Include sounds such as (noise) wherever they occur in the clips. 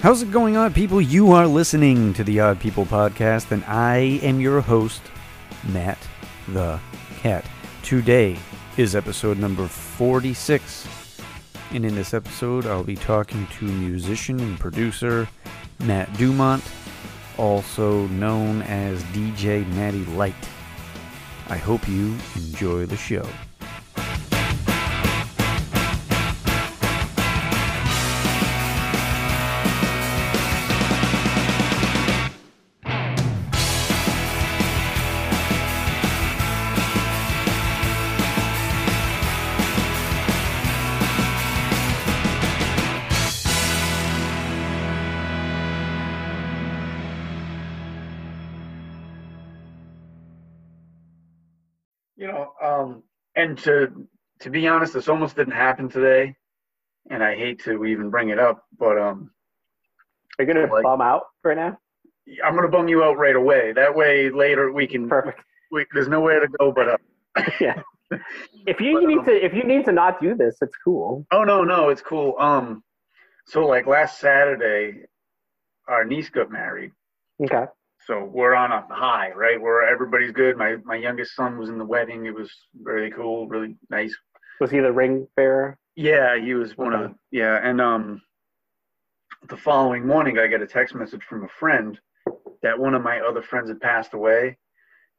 How's it going, odd people? You are listening to the Odd People Podcast, and I am your host, Matt the Cat. Today is episode number 46, and in this episode, I'll be talking to musician and producer Matt Dumont, also known as DJ Matty Lite. I hope you enjoy the show. And to to be honest, this almost didn't happen today, and I hate to even bring it up, but um, Are you gonna Like- bum out right now? I'm gonna bum you out right away. That way, later we can. Perfect. We, there's nowhere to go but up. (laughs) yeah. (laughs) If you need to, if you need to not do this, it's cool. Oh no, no, it's cool. Um, so like last Saturday, our niece got married. Okay. So we're on a high, right? Where everybody's good. My my youngest son was in the wedding. It was really cool, really nice. Was he the ring bearer? Yeah, he was one of Okay. the, yeah, and um, the following morning I get a text message from a friend that one of my other friends had passed away,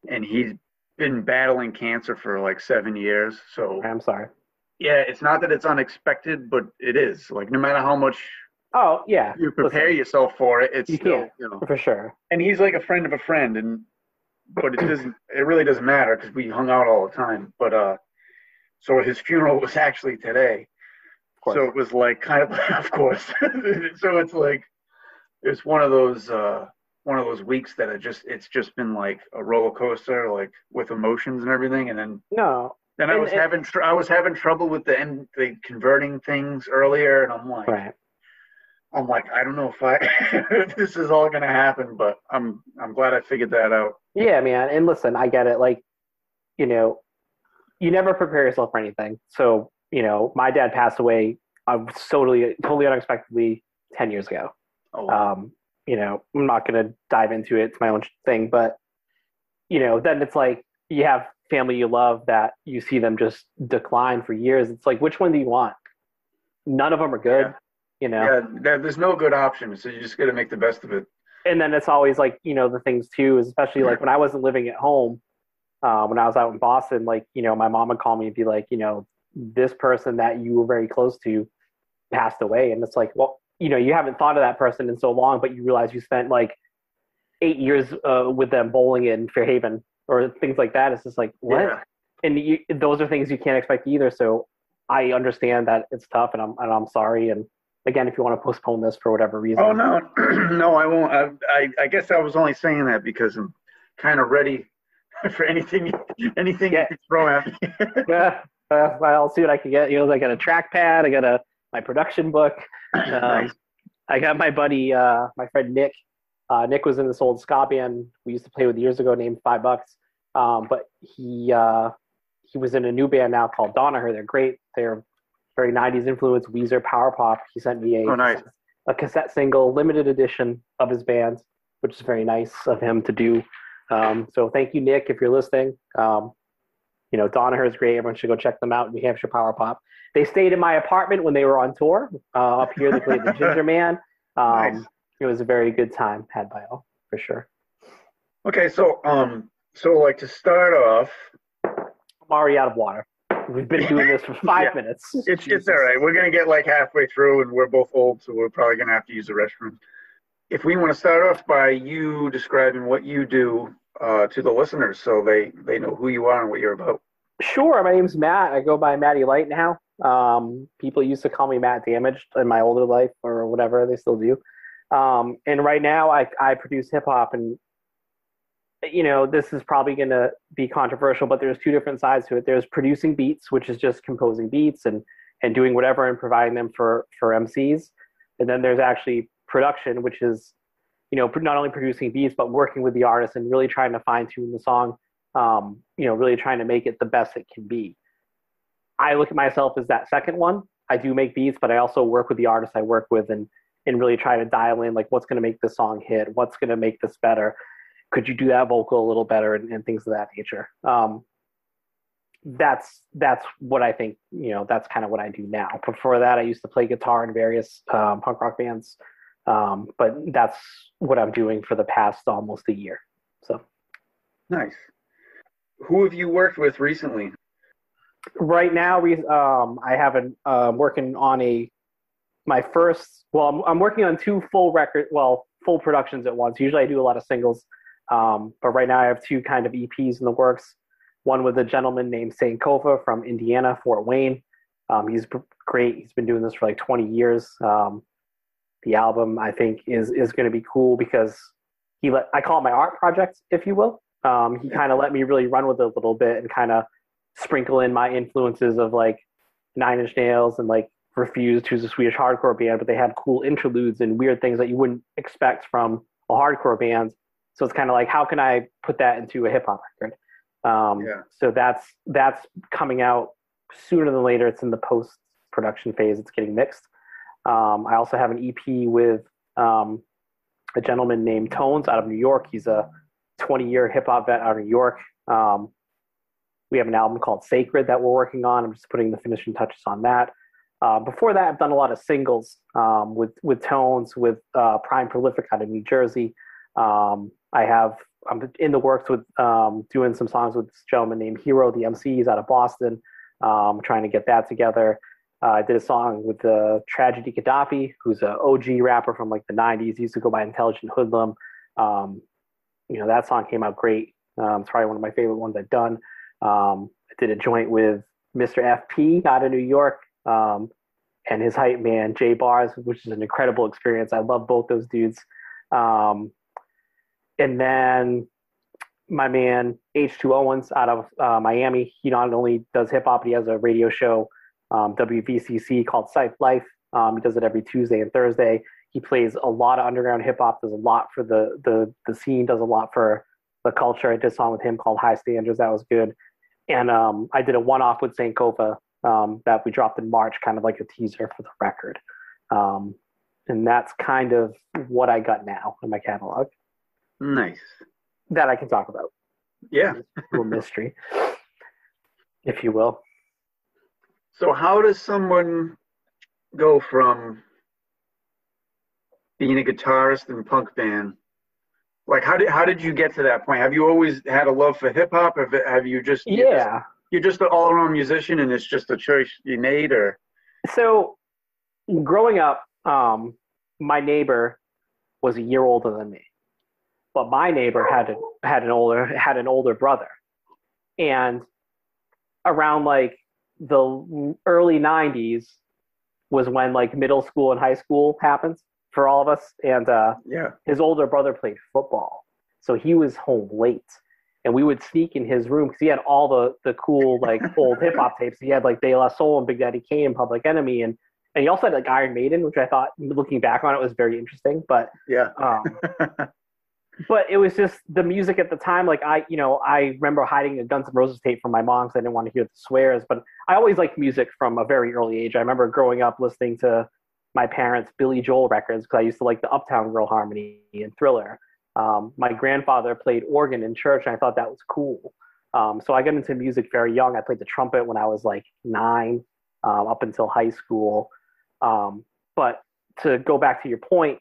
and he's been battling cancer for like seven years. So I'm sorry. yeah, it's not that it's unexpected, but it is. Like no matter how much Oh yeah, you prepare Listen, yourself for it, it's You still can't. you know. for sure. And he's like a friend of a friend, and but it doesn't. It really doesn't matter because we hung out all the time. But uh, so his funeral was actually today. Of course. So it was like kind of, (laughs) of course. so it's like it's one of those uh, one of those weeks that it just it's just been like a roller coaster, like with emotions and everything. And then no. then I And was it- having tr- I was having trouble with the end the converting things earlier, and I'm like Right. I'm like I don't know if I if (laughs) this is all gonna happen, but I'm I'm glad I figured that out. Yeah, man. And listen, I get it. Like, you know, you never prepare yourself for anything. So, you know, my dad passed away uh, totally, totally unexpectedly ten years ago. Oh, wow. um, you know, I'm not going to dive into it. It's my own thing, but you know, then it's like you have family you love that you see them just decline for years. It's like, which one do you want? None of them are good, Yeah. You know. yeah, there's no good option, so you just got to make the best of it. And then it's always like, you know, the things too, is especially like when I wasn't living at home, uh, when I was out in Boston, like, you know, my mom would call me and be like, you know, this person that you were very close to passed away. And it's like, well, you know, you haven't thought of that person in so long, but you realize you spent like eight years uh, with them bowling in Fairhaven or things like that. It's just like, what? Yeah. And you, those are things you can't expect either. So I understand that it's tough and I'm, and I'm sorry. And again, if you want to postpone this for whatever reason. Oh no, (clears throat) no, I won't. I, I, I guess I was only saying that because I'm kind of ready (laughs) for anything, anything Yeah. you throw at me. (laughs) yeah, uh, I'll see what I can get. You know, I got a trackpad, I got a my production book. (clears throat) Um, Nice. I got my buddy, uh, my friend Nick. Uh, Nick was in this old ska band we used to play with years ago, named Five Bucks. Um, but he uh, he was in a new band now called Donaher. They're great. They're very '90s influence, Weezer, power pop. He sent me a Oh, nice. a cassette single, limited edition of his band, which is very nice of him to do. Um, so thank you, Nick, if you're listening. Um, you know, Donaher is great. Everyone should go check them out. New Hampshire Power Pop. They stayed in my apartment when they were on tour uh, up here. They played the (laughs) Ginger Man. Um, Nice. It was a very good time had by all, for sure. Okay, so um, so like to start off, I'm already out of water. We've been doing this for (laughs) five Yeah. minutes. it's it's all right. We're gonna get like halfway through, and we're both old, so we're probably gonna have to use the restroom. If we want to start off by you describing what you do uh, to the listeners, so they they know who you are and what you're about. Sure. My name's Matt. I go by Matty Lite now. Um, people used to call me Matt Damaged in my older life or whatever. They still do. Um, and right now, I, I produce hip hop, and you know this is probably going to be controversial, but there's two different sides to it. There's producing beats, which is just composing beats and and doing whatever and providing them for for MCs, and then there's actually production, which is you know not only producing beats but working with the artist and really trying to fine tune the song um, you know, really trying to make it the best it can be. I look at myself as that second one. I do make beats, but I also work with the artists I work with and and really try to dial in like what's going to make this song hit, what's going to make this better. Could you do that vocal a little better and, and things of that nature? Um, that's that's what I think. You know, that's kind of what I do now. Before that, I used to play guitar in various um, punk rock bands, um, but that's what I'm doing for the past almost a year. So nice. Who have you worked with recently? Right now, we um, I have an uh, working on a my first. Well, I'm, I'm working on two full record, well, full productions at once. Usually, I do a lot of singles, um, but right now I have two kind of EPs in the works one with a gentleman named Sankofa from Indiana, Fort Wayne. Um, he's great. He's been doing this for like 20 years. Um, the album I think is is going to be cool because he let I call it my art project, if you will. Um, he kind of let me really run with it a little bit and kind of sprinkle in my influences of like Nine Inch Nails and like Refused, who's a Swedish hardcore band, but they had cool interludes and weird things that you wouldn't expect from a hardcore band. So it's kind of like, how can I put that into a hip hop record? Um, yeah. So that's that's coming out sooner than later. It's in the post production phase. It's getting mixed. Um, I also have an EP with um, a gentleman named Tones out of New York. He's a 20 year hip hop vet out of New York. Um, we have an album called Sacred that we're working on. I'm just putting the finishing touches on that. Uh, before that, I've done a lot of singles um, with with Tones, with uh, Prime Prolific out of New Jersey. Um, I have I'm in the works with um, doing some songs with this gentleman named Hero, the MC. He's out of Boston. Um, trying to get that together. Uh, I did a song with the Tragedy Khadafi, who's an OG rapper from like the '90s. He used to go by Intelligent Hoodlum. Um, you know that song came out great. Um, it's probably one of my favorite ones I've done. Um, I did a joint with Mr. FP out of New York um, and his hype man Jay Bars, which is an incredible experience. I love both those dudes. Um, and then my man H2 Owens out of uh, Miami. He not only does hip hop, he has a radio show, um, WVCC called Scythe Life. Um, he does it every Tuesday and Thursday. He plays a lot of underground hip hop. Does a lot for the the the scene. Does a lot for the culture. I did a song with him called High Standards. That was good. And um, I did a one off with Sankofa um, that we dropped in March, kind of like a teaser for the record. Um, and that's kind of what I got now in my catalog. Nice. That I can talk about. Yeah. a little mystery, if you will. So, how does someone go from being a guitarist in punk band? Like, how did how did you get to that point? Have you always had a love for hip hop? Have have you just yeah? You're just, you're just an all around musician, and it's just a choice you made, or so. Growing up, um, my neighbor was a year older than me but my neighbor had a, had an older had an older brother, and around like the early '90s was when like middle school and high school happens for all of us, and uh, yeah, his older brother played football, so he was home late. And we would sneak in his room because he had all the, the cool like (laughs) old hip hop tapes. He had like De La Soul and Big Daddy Kane and Public Enemy, and and he also had like Iron Maiden, which I thought looking back on it was very interesting. But yeah, um, (laughs) but it was just the music at the time. Like I, you know, I remember hiding a Guns N' Roses tape from my mom because I didn't want to hear the swears. But I always liked music from a very early age. I remember growing up listening to my parents' Billy Joel records because I used to like the Uptown Girl Harmony and Thriller. Um, my grandfather played organ in church, and I thought that was cool. Um, so I got into music very young. I played the trumpet when I was like nine, um, up until high school. Um, but to go back to your point,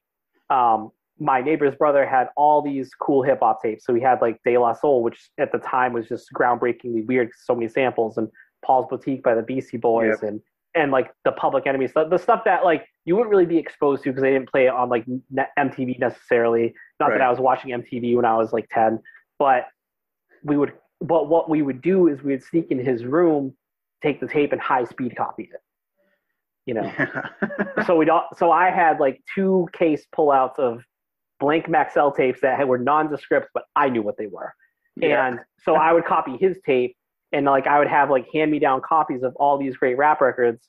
um, my neighbor's brother had all these cool hip hop tapes. So he had like De La Soul, which at the time was just groundbreakingly weird, so many samples, and Paul's Boutique by the Beastie Boys, yep. and and like the Public Enemy stuff, the stuff that like you wouldn't really be exposed to because they didn't play it on like MTV necessarily. Not right. that I was watching MTV when I was like ten, but we would. But what we would do is we would sneak in his room, take the tape, and high speed copy it. You know, (laughs) so we don't. So I had like two case pullouts of blank Maxell tapes that were nondescript, but I knew what they were. Yeah. And so I would copy his tape and like I would have like hand me down copies of all these great rap records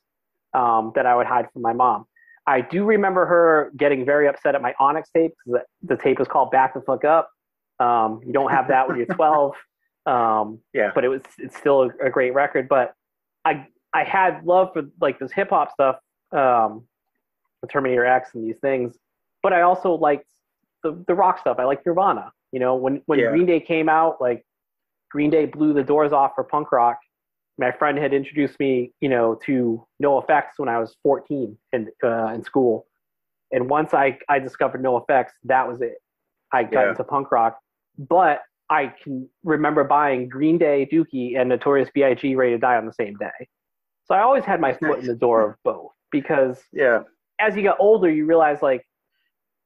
um, that I would hide from my mom. I do remember her getting very upset at my Onyx tape because the, the, tape was called Back the Fuck Up. Um, you don't have that when you're (laughs) 12. Um, yeah. But it was it's still a, a, great record. But I I had love for like this hip hop stuff. Um, Terminator X and these things. But I also liked the the rock stuff. I like Nirvana. You know, when when Yeah. Green Day came out, like Green Day blew the doors off for punk rock. My friend had introduced me, you know, to NOFX when I was 14 in uh, in school, and once I I discovered NOFX, that was it. I got Yeah. into punk rock, but I can remember buying Green Day, Dookie, and Notorious B.I.G. Ready to Die on the same day. So I always had my foot in the door of both because Yeah. as you get older, you realize like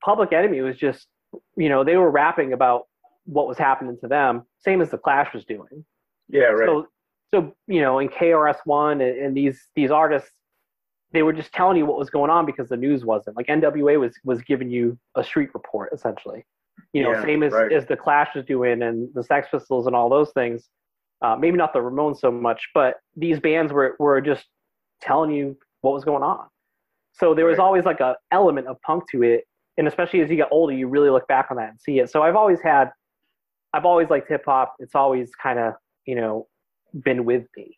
Public Enemy was just, you know, they were rapping about what was happening to them, same as the Clash was doing. Yeah. Right. So, so you know, in KRS One and, and these these artists, they were just telling you what was going on because the news wasn't. Like NWA was was giving you a street report essentially. You know, Yeah, same as right. as the Clash was doing and the Sex Pistols and all those things. Uh, maybe not the Ramones so much, but these bands were were just telling you what was going on. So there was Right. always like a element of punk to it, and especially as you get older, you really look back on that and see it. So I've always had, I've always liked hip hop. It's always kind of you know been with me.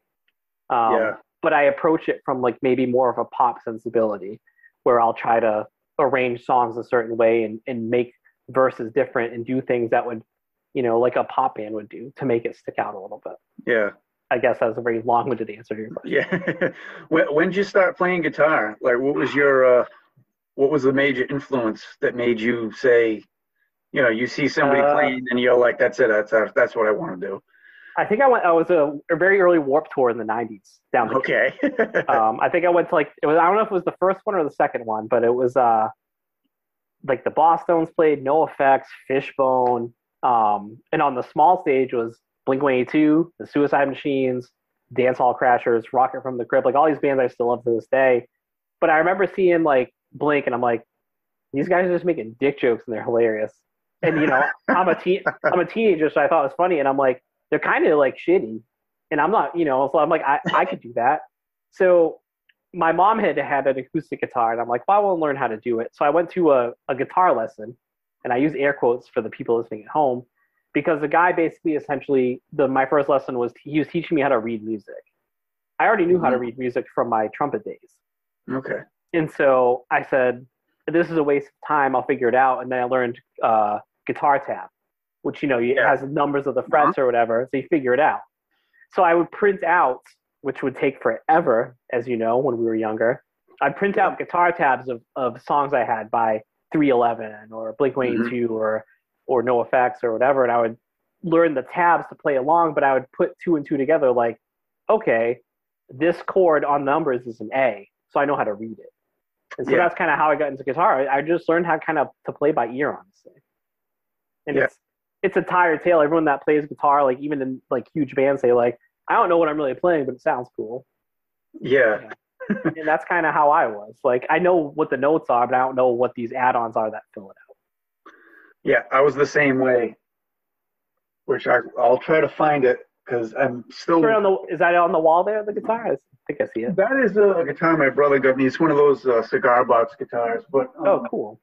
Um, Yeah. But I approach it from like maybe more of a pop sensibility, where I'll try to arrange songs a certain way and, and make verses different and do things that would, you know, like a pop band would do to make it stick out a little bit. yeah. I guess that's a very long-winded answer to your question. Yeah. (laughs) when when did you start playing guitar? Like, what was your uh, what was the major influence that made you say, you know, you see somebody Uh, playing and you're like, that's it, that's that's what I want to do. I think I went. I was a, a very early Warp Tour in the '90s down the Okay. (laughs) um, I think I went to like it was. I don't know if it was the first one or the second one, but it was uh, like the Bosstones played, NOFX, Fishbone, um, and on the small stage was Blink One Eighty Two, the Suicide Machines, Dance Hall Crashers, Rocket from the Crypt, like all these bands I still love to this day. But I remember seeing like Blink, and I'm like, these guys are just making dick jokes, and they're hilarious. And you know, I'm a (laughs) teen, I'm a teenager, so I thought it was funny, and I'm like, they're kind of like shitty, and I'm not, you know, so I'm like, I, I could do that. So my mom had had an acoustic guitar, and I'm like, well, I want to learn how to do it. So I went to a, a guitar lesson, and I use air quotes for the people listening at home, because the guy basically essentially the my first lesson was he was teaching me how to read music. I already knew how to Mhm. read music from my trumpet days, okay. And so I said, this is a waste of time. I'll figure it out. And then I learned uh, guitar tab, which you know it Yeah. has numbers of the frets or whatever, so you figure it out. So I would print out, which would take forever, as you know, when we were younger. I'd print out guitar tabs of, of songs I had by 311 or Blink 182 or or NOFX or whatever, and I would learn the tabs to play along. But I would put two and two together, like, okay, this chord on numbers is an A, so I know how to read it. And so Yeah. that's kind of how I got into guitar. I just learned how kind of to play by ear, honestly. And Yeah. it's it's a tired tale. Everyone that plays guitar, like even in like huge bands, say like, I don't know what I'm really playing, but it sounds cool. Yeah. and that's kind of how I was. Like I know what the notes are, but I don't know what these add-ons are that fill it out. Yeah. I was the same way. Which I I'll try to find it because I'm still. The, is that on the wall there? The guitar? I think I see it. That is a, guitar my brother got me. It's one of those uh, cigar box guitars, but um, Oh, cool.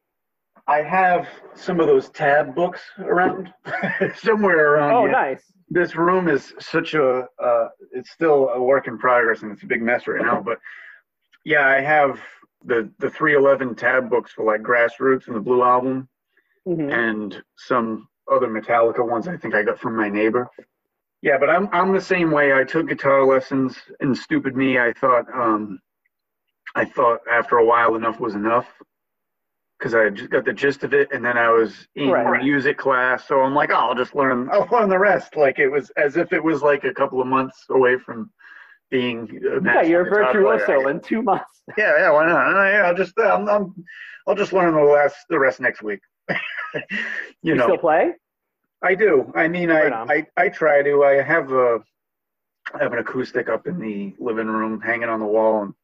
I have some of those tab books around (laughs) somewhere around Oh, here. nice. This room is such a uh, it's still a work in progress and it's a big mess right now. But yeah, I have the the 311 tab books for like Grassroots and the Blue Album hmm and some other Metallica ones I think I got from my neighbor. Yeah, but I'm I'm the same way. I took guitar lessons and stupid me, I thought um I thought after a while enough was enough because I just got the gist of it and then I was in Right. music class, so I'm like, oh, I'll just learn (laughs) I'll learn the rest. Like it was as if it was like a couple of months away from being a Yeah, you're a virtuoso in two months. (laughs) Yeah, yeah, why not? Yeah, I'll just um, I'm, I'll just learn the last the rest next week. (laughs) you You, know, still play? I do. I mean, I, Right. I, I try to. I have a I have an acoustic up in the living room, hanging on the wall, and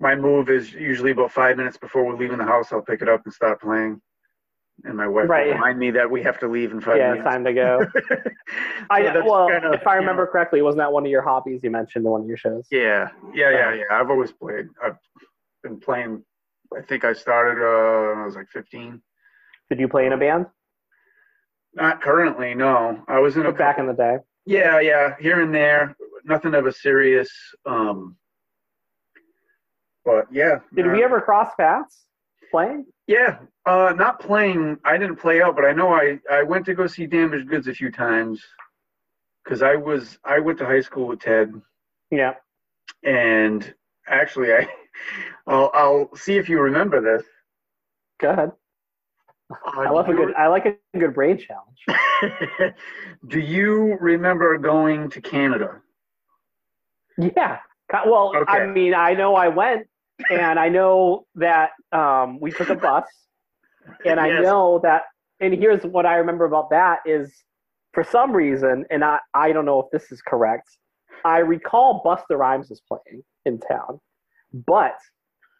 my move is usually about five minutes before we're leaving the house. I'll pick it up and start playing, and my wife Right. will remind me that we have to leave in five yeah, it's minutes. time to go. (laughs) So I well, kinda, if I remember know, correctly, wasn't that one of your hobbies you mentioned in one of your shows? yeah, yeah, yeah, yeah. I've always played. I've been playing. I think I started uh, when I was like 15. Did you play in a band? Not currently, no. I was in a back in the day. Yeah, yeah, here and there. Nothing of a serious, um, But yeah. Did uh, we ever cross paths playing? Yeah, uh, not playing. I didn't play out, but I know I I went to go see Damaged Goods a few times because I was I went to high school with Ted, Yeah. and actually I (laughs) I'll, I'll see if you remember this. Go ahead. Uh, I love a good. I like a good brain challenge. (laughs) do you remember going to Canada? Yeah. Well, I mean, I know I went, and I know that um, we took a bus, and I Yes. know that. And here's what I remember about that is, for some reason, and I I don't know if this is correct. I recall Busta Rhymes was playing in town, but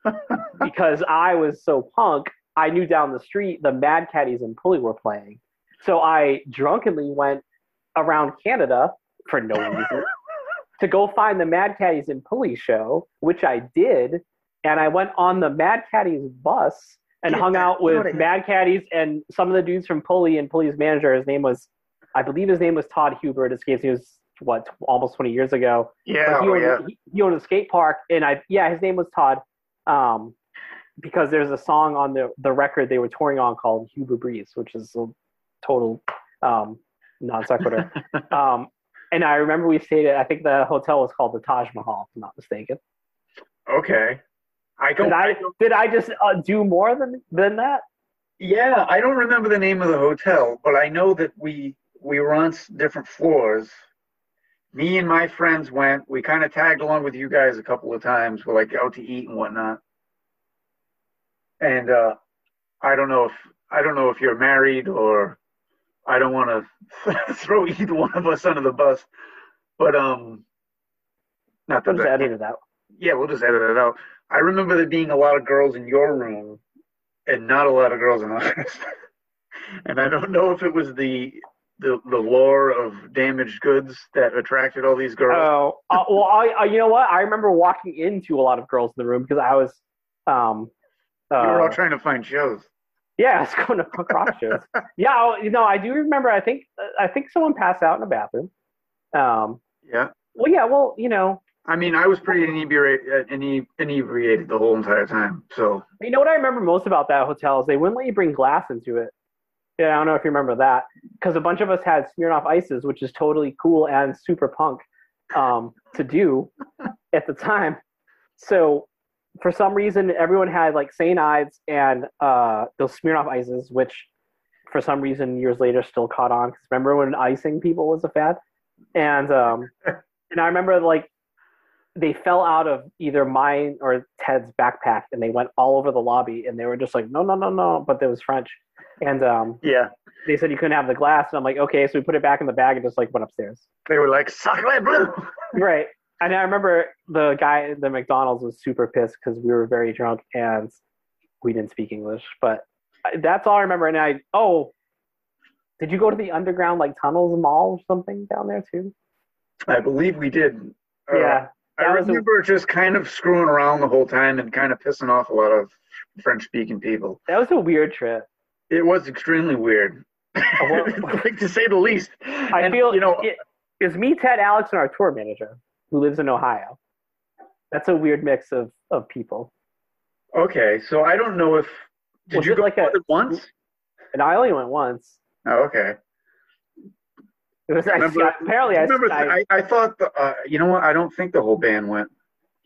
(laughs) because I was so punk, I knew down the street the Mad Caddies and Pulley were playing. So I drunkenly went around Canada for no (laughs) reason to go find the Mad Caddies and Pulley show, which I did. And I went on the Mad Caddies bus and hung out with. Mad Caddies and some of the dudes from Pulley and Pulley's manager. His name was, I believe his name was Todd Hubert. Escapes me. It was what almost 20 years ago. Yeah, he, oh, owned, yeah. he, he owned a skate park, and I yeah, his name was Todd. Um, because there's a song on the the record they were touring on called Huber Breeze, which is a total um, non sequitur. (laughs) um, and I remember we stayed at I think the hotel was called the Taj Mahal, if I'm not mistaken. Okay. I don't. Did I don't- did I just uh, do more than than that? Yeah, I don't remember the name of the hotel, but I know that we we were on different floors. Me and my friends went. We kind of tagged along with you guys a couple of times. We're like out to eat and whatnot. And uh, I don't know if I don't know if you're married or I don't want to (laughs) throw either one of us under the bus. But um, not I'll just edit it out. yeah, we'll just edit it out. I remember there being a lot of girls in your room and not a lot of girls in ours. (laughs) and I don't know if it was the the the lore of damaged goods that attracted all these girls. Oh, uh, well, I, uh, you know what? I remember walking into a lot of girls in the room because I was, um, uh, you were all trying to find shows. Yeah, it's going to (laughs) punk rock shows. yeah, I- you know, I do remember. I think I think someone passed out in a bathroom. Um, Yeah. well, yeah, well, you know, I mean, I was pretty inebriated, ine- inebriated the whole entire time. So you know what I remember most about that hotel is they wouldn't let you bring glass into it. Yeah, I don't know if you remember that because a bunch of us had Smirnoff ices, which is totally cool and super punk um, to do at the time. So for some reason, everyone had like St. Ives and uh, those Smirnoff ices, which for some reason years later still caught on. Because remember when icing people was a fad, and um, (laughs) and I remember like they fell out of either mine or Ted's backpack, and they went all over the lobby, and they were just like, no, no, no, no, but it was French, and um, yeah, they said you couldn't have the glass, and I'm like, okay, so we put it back in the bag and just like went upstairs. they were like sacre bleu. Right. And I remember the guy at the McDonald's was super pissed because we were very drunk and we didn't speak English. But that's all I remember. And I, oh, did you go to the underground like tunnels mall or something down there too? I believe we did. Uh, yeah. I that was a- remember just kind of screwing around the whole time and kind of pissing off a lot of French-speaking people. That was a weird trip. It was extremely weird, well- (laughs) like to say the least. I And, feel you know, it, it's me, Ted, Alex, and our tour manager who lives in Ohio. That's a weird mix of, of people. okay, so I don't know if did Was you go like a- once? And I only went once. Oh, okay. It was I, Remember- apparently I, Remember, I, I, I thought the, uh, you know what? I don't think the whole band went.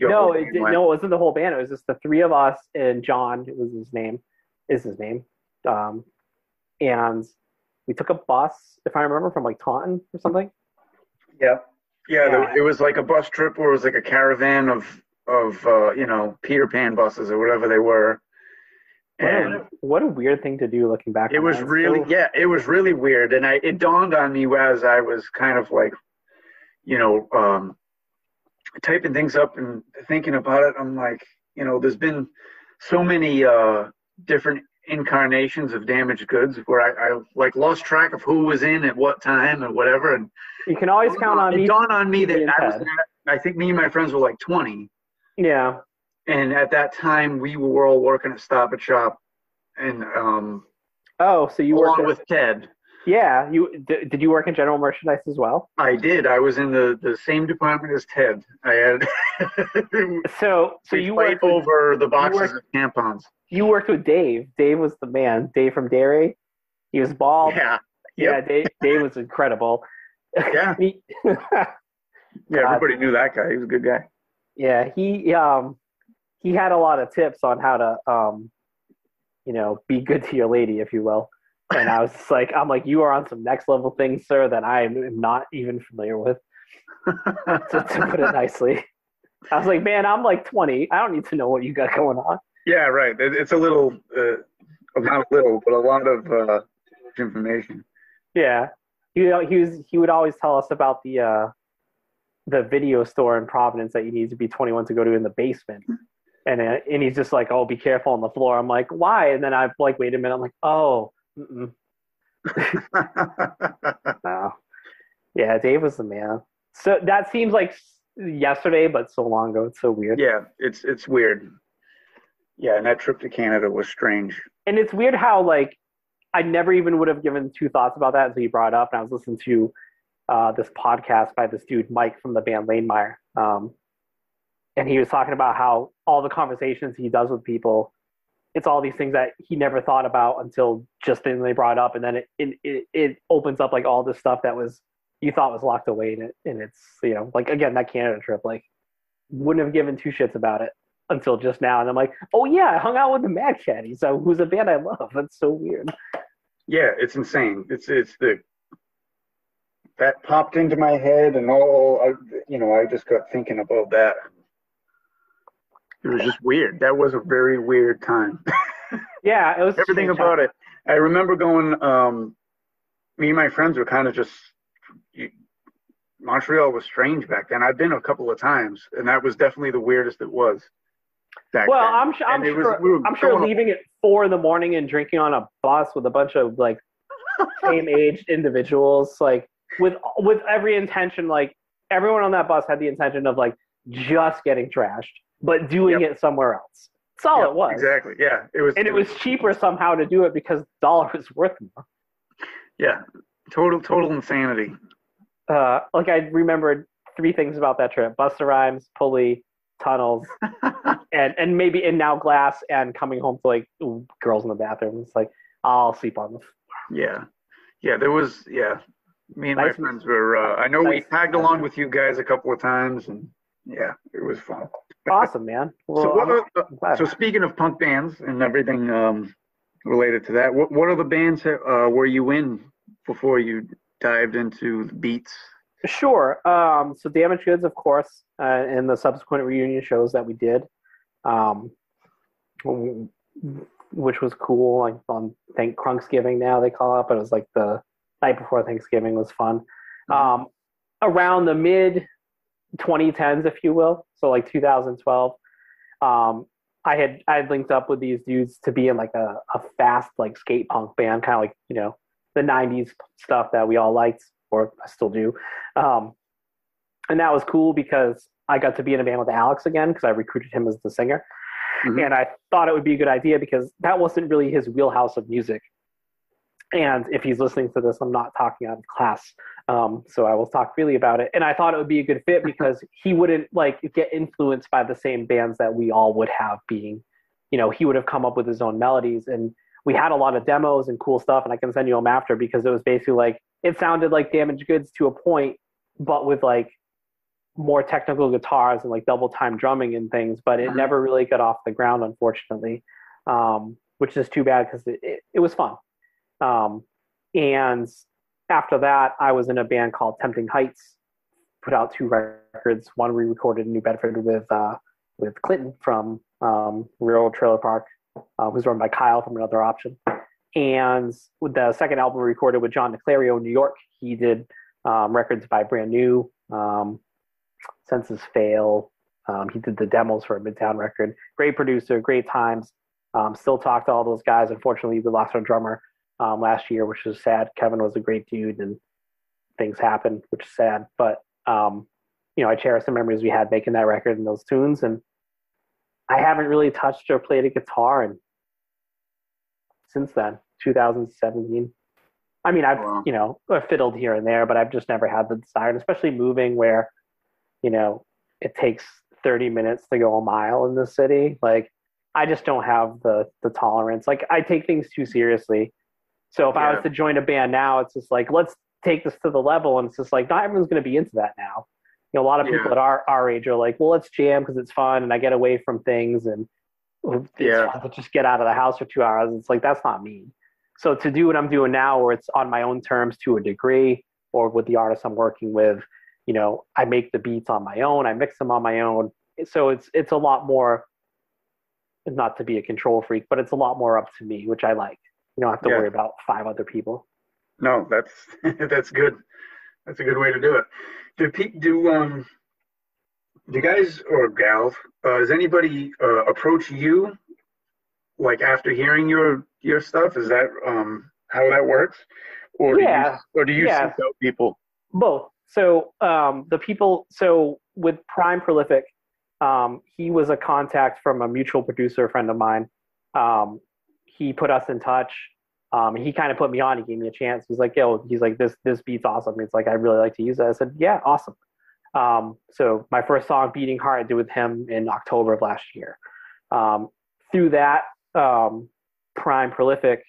No, it did, went. no, it wasn't the whole band. It was just the three of us and John, it was his name, is his name. Um, and we took a bus, if I remember, from like Taunton or something. Yeah, yeah. Yeah. It was like a bus trip where it was like a caravan of of uh, you know Peter Pan buses or whatever they were, What a, and what a weird thing to do looking back. it was that. really So- yeah, it was really weird. And I it dawned on me as I was kind of like, you know, um, typing things up and thinking about it. I'm like, you know, there's been so many uh, different incarnations of damaged goods where I, I like lost track of who was in at what time and whatever and You can always count on it me. dawned on me that I was. I think me and my friends were like 20 Yeah. and at that time we were all working at Stop and Shop and um Oh, so you along worked. with Ted yeah. You did, did you work in general merchandise as well? I did I was in the the same department as Ted I had So, so we you worked with, over the boxes worked- of tampons. you worked with Dave. Dave was the man. Dave from Dairy. He was bald. Yeah. Yeah, Dave, Dave was incredible. (laughs) Yeah. He- Yeah. Everybody knew that guy. He was a good guy. yeah, he um he had a lot of tips on how to um you know be good to your lady, if you will. And I was like, I'm like, you are on some next level things, sir, that I am not even familiar with, (laughs) to, to put it nicely. I was like, man, I'm like 20. I don't need to know what you got going on. yeah. Right. It's a little, uh, not a little, but a lot of uh, information. Yeah, he he was he would always tell us about the uh the video store in Providence that you need to be 21 to go to in the basement. And uh, and he's just like, oh, be careful on the floor. I'm like, why? And then I'm like, wait a minute. I'm like, oh, (laughs) (laughs) no, yeah, Dave was the man. So that seems like yesterday, but so long ago. It's so weird. yeah. It's it's weird. Yeah. And that trip to Canada was strange. and it's weird how like I never even would have given two thoughts about that until you brought it up, and I was listening to uh, this podcast by this dude Mike from the band Lanemeyer, um, and he was talking about how all the conversations he does with people, it's all these things that he never thought about until just then they brought up, and then it it, it, it opens up like all this stuff that was you thought was locked away in it, and it's you know like again that Canada trip like wouldn't have given two shits about it until just now. And I'm like, oh yeah, I hung out with the Mad Caddies, so who's a band I love. That's so weird. Yeah. It's insane. It's it's the that popped into my head, and all I, you know, I just got thinking about that. It was just weird. That was a very weird time. (laughs) Yeah, it was everything about it. I remember going. Um, me and my friends were kind of just. Montreal was strange back then. I've been a couple of times, and that was definitely the weirdest it was. Back Well, then. I'm, su- I'm it was- sure. we I'm sure leaving at four in the morning and drinking on a bus with a bunch of like same (laughs) aged individuals, like with with every intention, like everyone on that bus had the intention of like just getting trashed, but doing Yep. it somewhere else. That's all Yeah, it was. Exactly. Yeah. It was. And it was cheaper somehow to do it because the dollar was worth more. Yeah. Total total insanity. Uh, like I remembered three things about that trip: Busta Rhymes, pulley, tunnels, (laughs) and and maybe in now glass and coming home to like ooh, girls in the bathroom. It's like I'll sleep on this. Yeah. Yeah. There was. Yeah. Me and Nice. my friends were. Uh, I know we tagged along with you guys a couple of times, and yeah, it was fun. Awesome, man. (laughs) Well, so what are, I'm. So speaking of punk bands and everything um, related to that, what what are the bands uh, were you in before you dived into the beats? Sure. Um, so Damaged Goods, of course, uh, and the subsequent reunion shows that we did, um, which was cool. Like on thank Thanksgiving now they call it, but it was like the night before Thanksgiving was fun. Um, around the mid 2010s, if you will, so like 2012, um, I had I had linked up with these dudes to be in like a, a fast like skate punk band, kind of like you know the 90s stuff that we all liked, or I still do. Um, and that was cool because I got to be in a band with Alex again because I recruited him as the singer. Mhm. And I thought it would be a good idea because that wasn't really his wheelhouse of music. And if he's listening to this, I'm not talking out of class. Um, so I will talk freely about it. And I thought it would be a good fit (laughs) because he wouldn't like get influenced by the same bands that we all would have being, you know, he would have come up with his own melodies. And we had a lot of demos and cool stuff, and I can send you them after because it was basically like it sounded like damaged goods to a point, but with like more technical guitars and like double time drumming and things, but it Mhm. never really got off the ground, unfortunately, um, which is too bad because it, it, it was fun. Um, and after that, I was in a band called Tempting Heights, put out two records. One we recorded in New Bedford with uh, with Clinton from um, Real Trailer Park, uh, who's run by Kyle from Another Option. And with the second album recorded with John DeClario in New York, he did um, records by Brand New, um, Senses Fail. Um, he did the demos for a Midtown record. Great producer, great times. Um, still talk to all those guys. Unfortunately, we lost our drummer um, last year, which is sad. Kevin was a great dude, and things happened, which is sad. But um, you know, I cherish the memories we had making that record and those tunes. And I haven't really touched or played a guitar in since then, 2017. I mean, I've Wow. you know I've fiddled here and there, but I've just never had the desire, and especially moving where you know it takes 30 minutes to go a mile in the city. Like I just don't have the the tolerance. Like I take things too seriously. So if I was to join a band now, it's just like let's take this to the level, and it's just like not everyone's going to be into that now. You know, a lot of people Yeah. at our our age are like, well, let's jam because it's fun, and I get away from things, and Yeah. fun to just get out of the house for two hours. It's like that's not me. So to do what I'm doing now, where it's on my own terms to a degree, or with the artists I'm working with, you know, I make the beats on my own, I mix them on my own. So it's it's a lot more not to be a control freak, but it's a lot more up to me, which I like. You don't have to Yeah. worry about five other people. No, that's (laughs) that's good. That's a good way to do it. Do pe- do um do guys or gals uh, does anybody uh, approach you like after hearing your your stuff? Is that um how that works? Or do Yeah. you, or do you Yeah. seek out people? Both. So um, the people. So with Prime Prolific, um, he was a contact from a mutual producer friend of mine. Um, he put us in touch. Um, he kind of put me on. He gave me a chance. He's like, "Yo," he's like, "This this beat's awesome." It's like I really like to use it. I said, "Yeah, awesome." Um, so my first song, "Beating Heart," I did with him in October of last year. Um, through that, um, Prime Prolific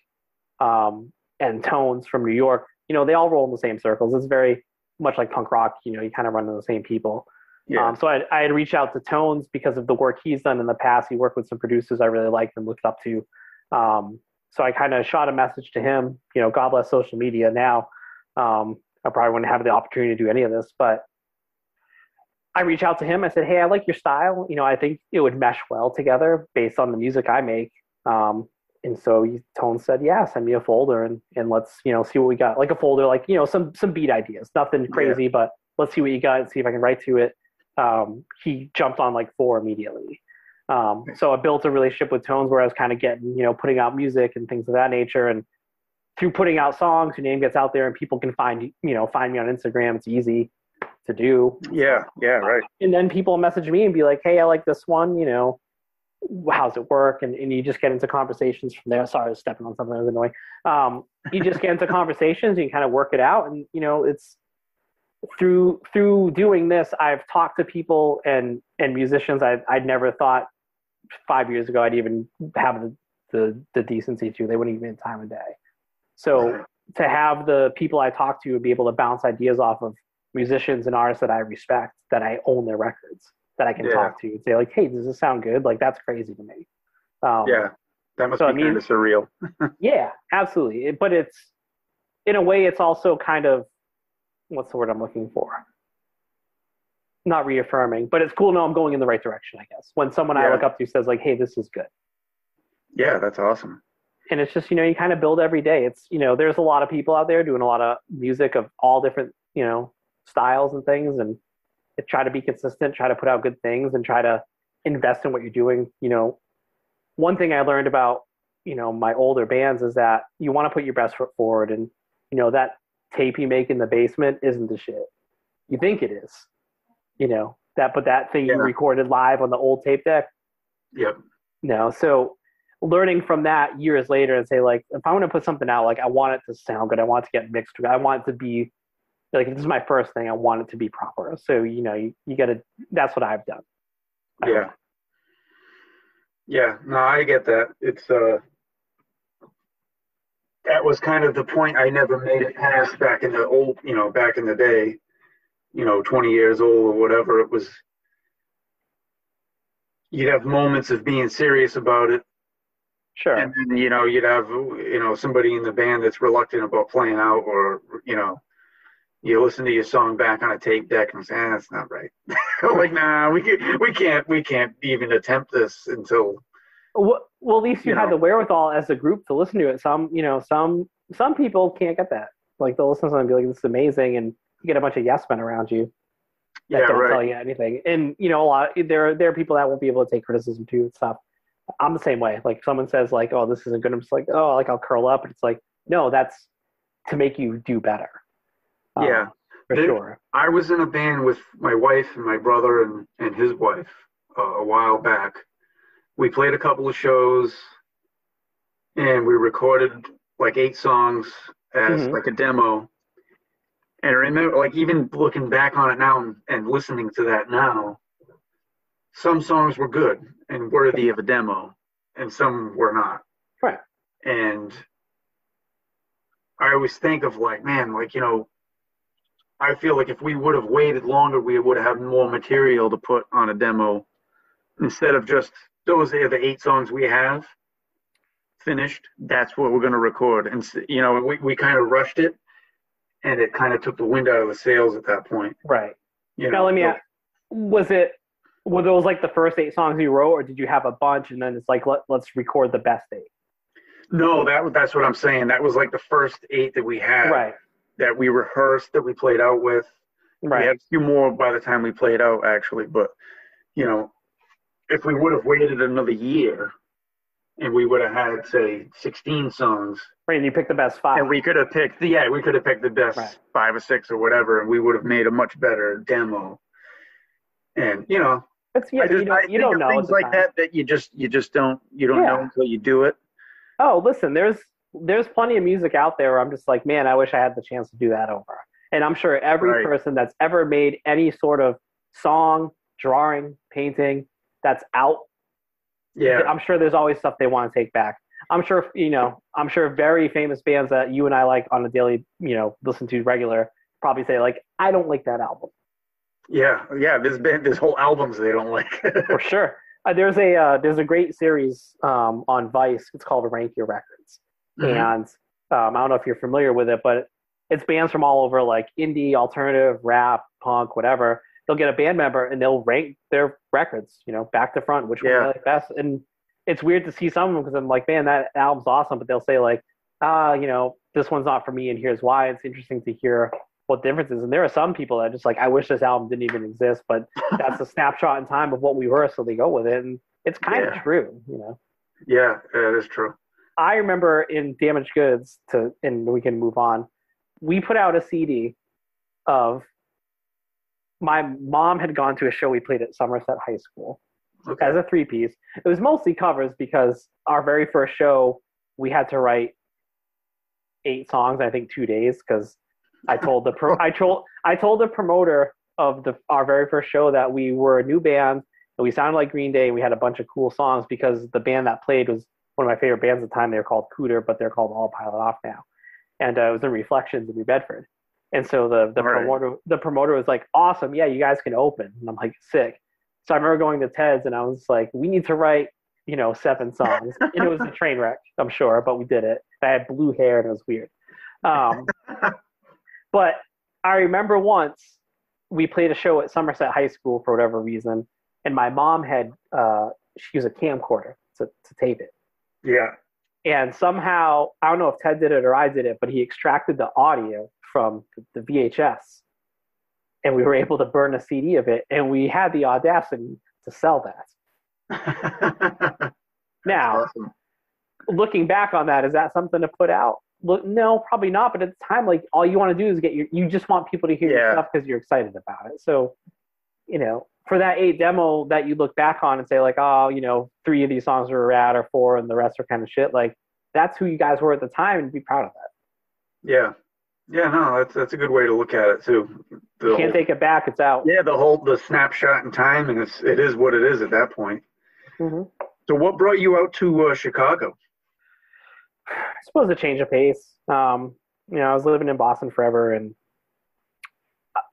um, and Tones from New York, you know, they all roll in the same circles. It's very much like punk rock. You know, you kind of run into the same people. Yeah. Um, so I, I had reached out to Tones because of the work he's done in the past. He worked with some producers I really liked and looked up to. Um, so I kind of shot a message to him. You know, God bless social media now. Um, I probably wouldn't have the opportunity to do any of this, but I reached out to him. I said, "Hey, I like your style. You know, I think it would mesh well together based on the music I make." Um, and so he, Tone said, "Yeah, send me a folder and and let's you know see what we got. Like a folder, like you know some some beat ideas, nothing crazy, but let's see what you got and see if I can write to it." Um, he jumped on like four immediately. Um, so I built a relationship with Tones where I was kind of getting you know putting out music and things of that nature, and through putting out songs, your name gets out there and people can find you know find me on Instagram. It's easy to do yeah. Yeah. Right. and then people message me and be like, "Hey, I like this one. You know, how's it work?" And and you just get into conversations from there. Sorry, I was stepping on something that was annoying. Um, you just get into (laughs) conversations and you kind of work it out, and you know, it's through through doing this, I've talked to people and and musicians I I'd never thought five years ago I'd even have the the, the decency to. They wouldn't even time of day. So to have the people I talk to be able to bounce ideas off of musicians and artists that I respect, that I own their records, that I can Yeah. talk to and say like, "Hey, does this sound good?" Like that's crazy to me. Um, Yeah. That must So, be I mean- kind of surreal. (laughs) yeah, absolutely. It- but it's in a way, it's also kind of what's the word I'm looking for? Not reaffirming, but it's cool know I'm going in the right direction. I guess when someone I look up to says like, "Hey, this is good," Yeah, that's awesome. and it's just you know you kind of build every day. It's you know there's a lot of people out there doing a lot of music of all different you know styles and things, and try to be consistent, try to put out good things, and try to invest in what you're doing. You know, one thing I learned about you know my older bands is that you want to put your best foot forward, and you know that tape you make in the basement isn't the shit. You think it is, you know that, but that thing Yeah. you recorded live on the old tape deck, Yep. no. So learning from that years later and say like, if I want to put something out, like I want it to sound good, I want it to get mixed, I want it to be like this is my first thing, I want it to be proper. So you know, you, you got to. That's what I've done. Yeah. Yeah, no, I get that. It's uh that was kind of the point I never made it past back in the old, you know, back in the day, you know, 20 years old or whatever. It was you'd have moments of being serious about it Sure. and then you know you'd have you know somebody in the band that's reluctant about playing out or you know you listen to your song back on a tape deck and say, ah, that's not right. (laughs) like, nah, we can, we can't, we can't even attempt this until, Well, well, at least you, You had know. the wherewithal as a group to listen to it. Some, you know, some some people can't get that. Like they'll listen to something and be like, "This is amazing," and you get a bunch of yes men around you that yeah, don't right. tell you anything. And you know, a lot there there are people that won't be able to take criticism too and stuff. I'm the same way. Like someone says like, "Oh, this isn't good," I'm just like, "Oh, like I'll curl up." And it's like, no, that's to make you do better. Um, Yeah. for sure. I was in a band with my wife and my brother and, and his wife uh, a while back. We played a couple of shows and we recorded like eight songs as Mhm. like a demo. And I remember, like, even looking back on it now and, and listening to that now, some songs were good and worthy of a demo, and some were not. Right. And I always think of like, man, like you know, I feel like if we would have waited longer, we would have had more material to put on a demo instead of just those are the eight songs we have finished. That's what we're going to record. And you know, we we kind of rushed it, and it kind of took the wind out of the sails at that point. Right. You Now know, let me ask, was it were those like the first eight songs you wrote, or did you have a bunch and then it's like let let's record the best eight? no, that that's what I'm saying. That was like the first eight that we had Right. that we rehearsed that we played out with. Right. We had a few more by the time we played out, actually. But you know, if we would have waited another year, and we would have had say 16 songs, Right. And you picked the best five. and we could have picked, yeah, we could have picked the best Right. five or six or whatever, and we would have made a much better demo. And you know, It's, yeah, I just you don't, you don't know things like time. that that you just you just don't you don't know Yeah. until you do it. Oh, listen, there's there's plenty of music out there where I'm just like, man, I wish I had the chance to do that over. And I'm sure every Right. person that's ever made any sort of song, drawing, painting that's out, Yeah, I'm sure there's always stuff they want to take back. I'm sure, you know, I'm sure very famous bands that you and I like on a daily, you know, listen to regular probably say like, I don't like that album yeah, yeah. There's been there's whole albums they don't like. (laughs) for sure. Uh, there's a uh, there's a great series um, on Vice. It's called Rank Your Records. Mhm. and um, I don't know if you're familiar with it, but it's bands from all over, like indie, alternative, rap, punk, whatever. They'll get a band member and they'll rank their records, you know, back to front, which one they like best. And it's weird to see some of them because I'm like, man, that album's awesome, but they'll say like, ah, you know, this one's not for me, and here's why. It's interesting to hear what the difference is. And there are some people that just like, I wish this album didn't even exist, but (laughs) that's a snapshot in time of what we were, so they go with it, and it's kind Yeah. of true, you know. yeah, it is true. I remember in Damaged Goods to, and we can move on. We put out a CD of my mom had gone to a show we played at Somerset High School Okay. as a three piece. It was mostly covers because our very first show we had to write eight songs. I think two days because I told the pro- I told I told the promoter of the our very first show that we were a new band and we sounded like Green Day and we had a bunch of cool songs because the band that played was one of my favorite bands at the time. They were called Cooter, but they're called All Pilot Off now, and uh, it was in Reflections in New Bedford. And so the the Right. promoter the promoter was like, "Awesome, yeah, you guys can open." And I'm like, "Sick." So I remember going to Ted's and I was like, "We need to write, you know, seven songs." and it was a (laughs) train wreck, I'm sure, but we did it. I had blue hair and it was weird. Um, (laughs) but I remember once we played a show at Somerset High School for whatever reason, and my mom had uh, she used a camcorder to, to tape it. Yeah. And somehow, I don't know if Ted did it or I did it, but he extracted the audio from the VHS. And we were able to burn a CD of it, and we had the audacity to sell that. (laughs) Now, awesome. looking back on that, is that something to put out? Look, no, probably not. But at the time, like all you want to do is get your, you just want people to hear your stuff because you're excited about it. So, you know, for that eight demo that you look back on and say like, oh, you know, three of these songs were rad or four, and the rest are kind of shit. Like that's who you guys were at the time, and be proud of that. Yeah. Yeah, no, that's that's a good way to look at it too. The You can't whole- take it back. It's out. yeah, the whole the snapshot in time, and it's it is what it is at that point. hmm So, what brought you out to uh, Chicago? I suppose a change of pace. Um, you know, I was living in Boston forever, and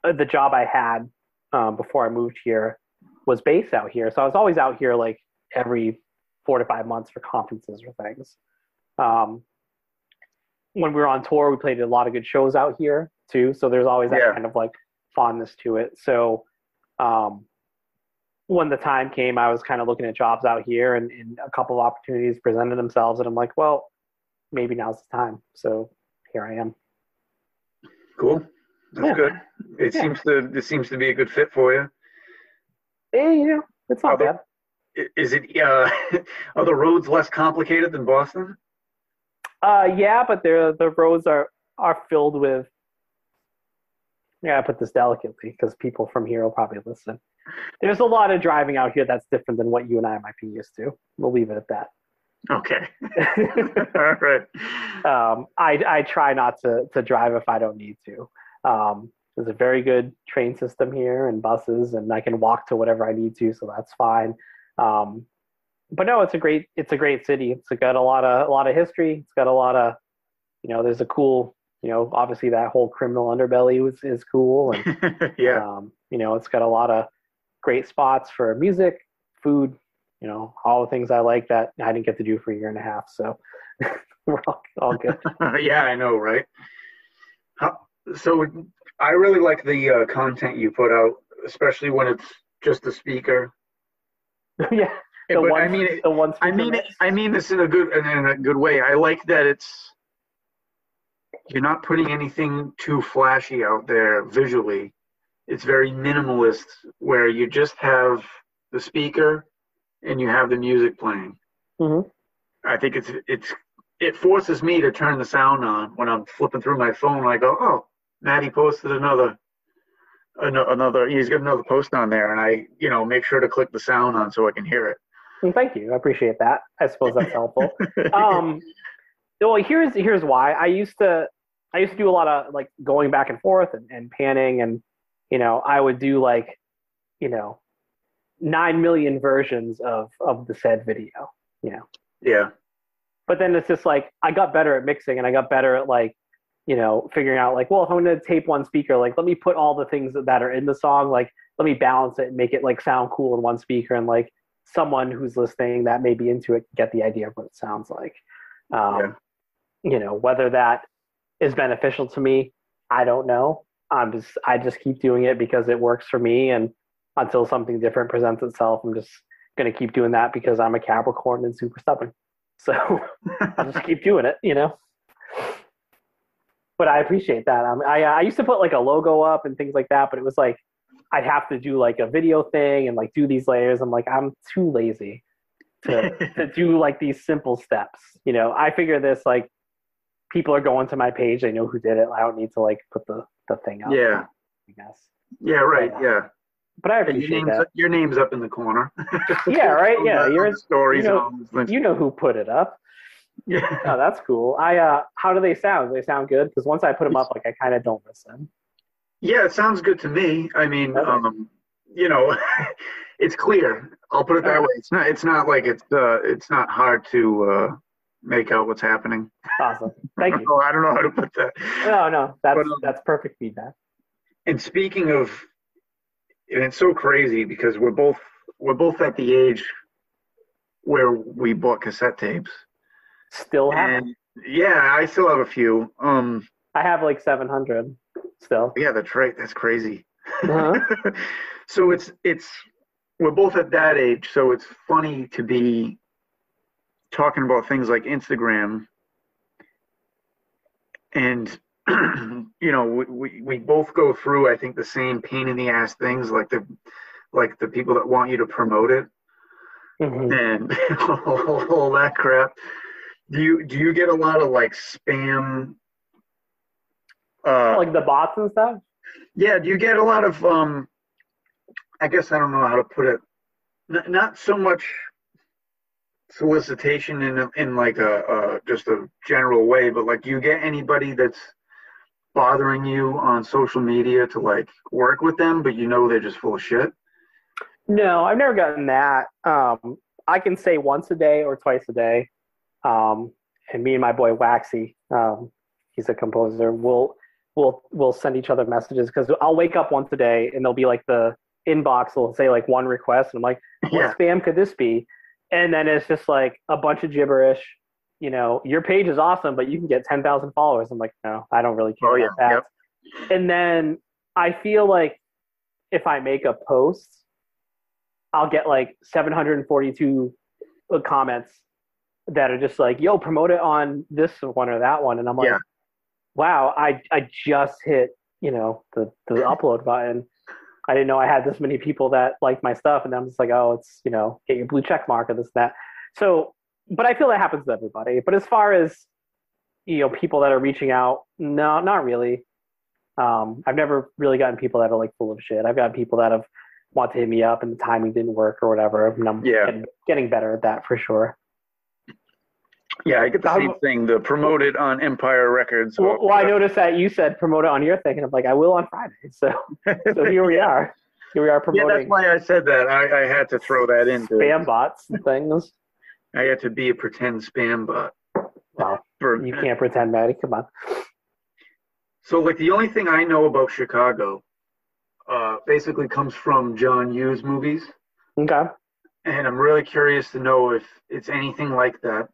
uh, the job I had um, before I moved here was based out here. So I was always out here like every four to five months for conferences or things. Um, when we were on tour, we played a lot of good shows out here too. So there's always that Yeah. kind of like fondness to it. So um, when the time came, I was kind of looking at jobs out here, and, and a couple of opportunities presented themselves, and I'm like, well, maybe now's the time. So here I am. Cool. That's Yeah. good. It Yeah. seems to it seems to be a good fit for you. Eh, you know, it's not bad. Is it uh, (laughs) are the roads less complicated than Boston? Uh, yeah, but the the roads are are filled with. Yeah, I put this delicately because people from here will probably listen. There's a lot of driving out here that's different than what you and I might be used to. We'll leave it at that. Okay. (laughs) (laughs) All right. um, I I try not to to drive if I don't need to. Um, there's a very good train system here and buses, and I can walk to whatever I need to, so that's fine. Um, but no, it's a great it's a great city. It's got a lot of a lot of history. It's got a lot of you know, there's a cool you know, obviously that whole criminal underbelly was is cool, and (laughs) yeah, um, you know, it's got a lot of great spots for music, food, you know, all the things I like that I didn't get to do for a year and a half. So (laughs) we're all, all good. (laughs) yeah, I know, right? So I really like the uh, content you put out, especially when it's just a speaker. yeah. The one, I mean, it, the one I mean, it, I mean this in a good in a good way. I like that it's you're not putting anything too flashy out there visually. It's very minimalist, where you just have the speaker and you have the music playing. Mhm. I think it's it's it forces me to turn the sound on when I'm flipping through my phone. I go, oh, Matty posted another another. He's got another post on there, and I you know make sure to click the sound on so I can hear it. Thank you. I appreciate that. I suppose that's helpful. (laughs) um, well, here's here's why. I used to I used to do a lot of like going back and forth and, and panning, and you know I would do like you know nine million versions of of the said video. You know, yeah, but then it's just like I got better at mixing, and I got better at like you know figuring out like well if I'm going to tape one speaker, like let me put all the things that are in the song, like let me balance it and make it like sound cool in one speaker, and like someone who's listening that may be into it get the idea of what it sounds like. Um, You know, whether that is beneficial to me, I don't know. I'm just I just keep doing it because it works for me, and until something different presents itself, I'm just gonna keep doing that because I'm a Capricorn and super stubborn. (laughs) So I'll just keep doing it, you know. But I appreciate that. Um, I I used to put like a logo up and things like that, but it was like I'd have to do like a video thing and like do these layers. I'm like I'm too lazy to (laughs) to do like these simple steps. You know, I figure this like people are going to my page, they know who did it. I don't need to like put the the thing up. Yeah. I guess. yeah, right, yeah. But I And your name's that. your name's up in the corner. (laughs) Yeah, right. Yeah, the- on you're the stories. you know- and all those things. you know who put it up. yeah. Oh, that's cool. I uh, how do they sound? Do they sound good? Because once I put them up, like I kind of don't listen. Yeah, it sounds good to me. I mean, Okay. um, you know, (laughs) it's clear. I'll put it that way. It's not. It's not like it's. Uh, it's not hard to uh, make out what's happening. Awesome. Thank (laughs) you. Oh, I don't know how to put that. No, no, that's But, um, that's perfect feedback. And speaking of, and it's so crazy because we're both we're both at the age where we bought cassette tapes. Still have. Yeah, I still have a few. Um, I have like 700 still. yeah, that's right. That's crazy. Uh-huh. (laughs) so it's it's we're both at that age, so it's funny to be talking about things like Instagram, and (clears throat) you know we, we we both go through I think the same pain in the ass things like the like the people that want you to promote it Mhm. and (laughs) all that crap. Do you do you get a lot of like spam? Uh, Like the bots and stuff. yeah, do you get a lot of um I guess I don't know how to put it. Not, not so much solicitation in a- in like a, a just a general way, but like do you get anybody that's bothering you on social media to like work with them, but you know they're just full of shit? No, I've never gotten that. Um, I can say once a day or twice a day. Um, and me and my boy Waxy, um, he's a composer. We'll we'll we'll send each other messages because I'll wake up once a day and there'll be like the inbox will say like one request and I'm like, what Yeah. spam could this be? And then it's just like a bunch of gibberish. You know, your page is awesome, but you can get ten thousand followers. I'm like, no, I don't really care Oh, yeah, about that. And then I feel like if I make a post, I'll get like 742 uh, comments that are just like, "Yo, promote it on this one or that one," and I'm like, Yeah. "Wow, I I just hit you know the the (laughs) upload button. I didn't know I had this many people that like my stuff, and I'm just like, oh, it's you know, get your blue check mark or this and that. So, but I feel that happens to everybody. But as far as you know, people that are reaching out, no, not really. Um, I've never really gotten people that are like full of shit. I've got people that have want to hit me up and the timing didn't work or whatever. And I'm Yeah. getting, getting better at that for sure. Yeah, I get the same thing. The promoted on Empire Records. Well, well, I noticed that you said promote it on your thing, and I'm like, I will on Friday. So, so here we (laughs) are. Here we are promoting. yeah, that's why I said that. I, I had to throw that in. spam bots and things. I had to be a pretend spam bot. Well, For, you can't pretend, Matty. Come on. So, like, the only thing I know about Chicago uh, basically comes from John Hughes movies. Okay. And I'm really curious to know if it's anything like that,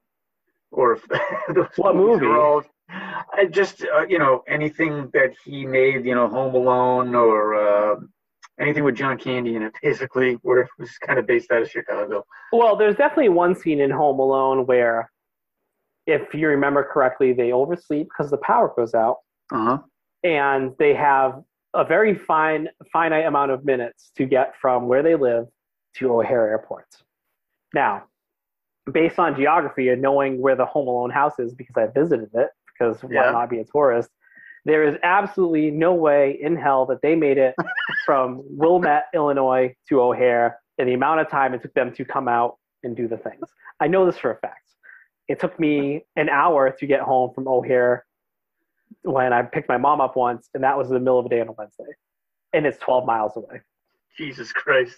or (laughs) What movie? all- I just, uh, you know, anything that he made, you know, Home Alone or uh, anything with John Candy in it, basically, where it was kind of based out of Chicago. Well, there's definitely one scene in Home Alone where, if you remember correctly, they oversleep because the power goes out, Uh huh. and they have a very fine, finite amount of minutes to get from where they live to O'Hare Airport. Now, based on geography and knowing where the Home Alone house is, because I visited it, because why Yeah. not be a tourist? There is absolutely no way in hell that they made it (laughs) from Wilmette, Illinois to O'Hare in the amount of time it took them to come out and do the things. I know this for a fact. It took me an hour to get home from O'Hare when I picked my mom up once, and that was in the middle of the day on a Wednesday. And it's 12 miles away. Jesus Christ.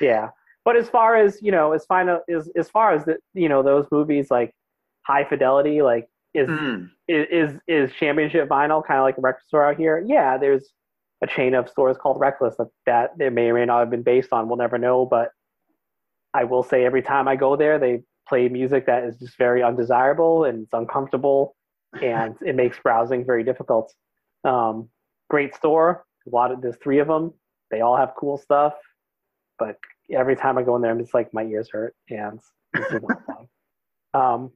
Yeah. But as far as, you know, as fine as as far as the, you know, those movies like High Fidelity, like is Mm. is is, is championship vinyl kind of like a record store out here? Yeah, there's a chain of stores called Reckless that, that it may or may not have been based on. We'll never know, but I will say every time I go there, they play music that is just very undesirable and it's uncomfortable, and (laughs) it makes browsing very difficult. Um, great store. A lot of there's three of them. They all have cool stuff, but every time I go in there, I'm just like my ears hurt and this is not fun. (laughs) Um,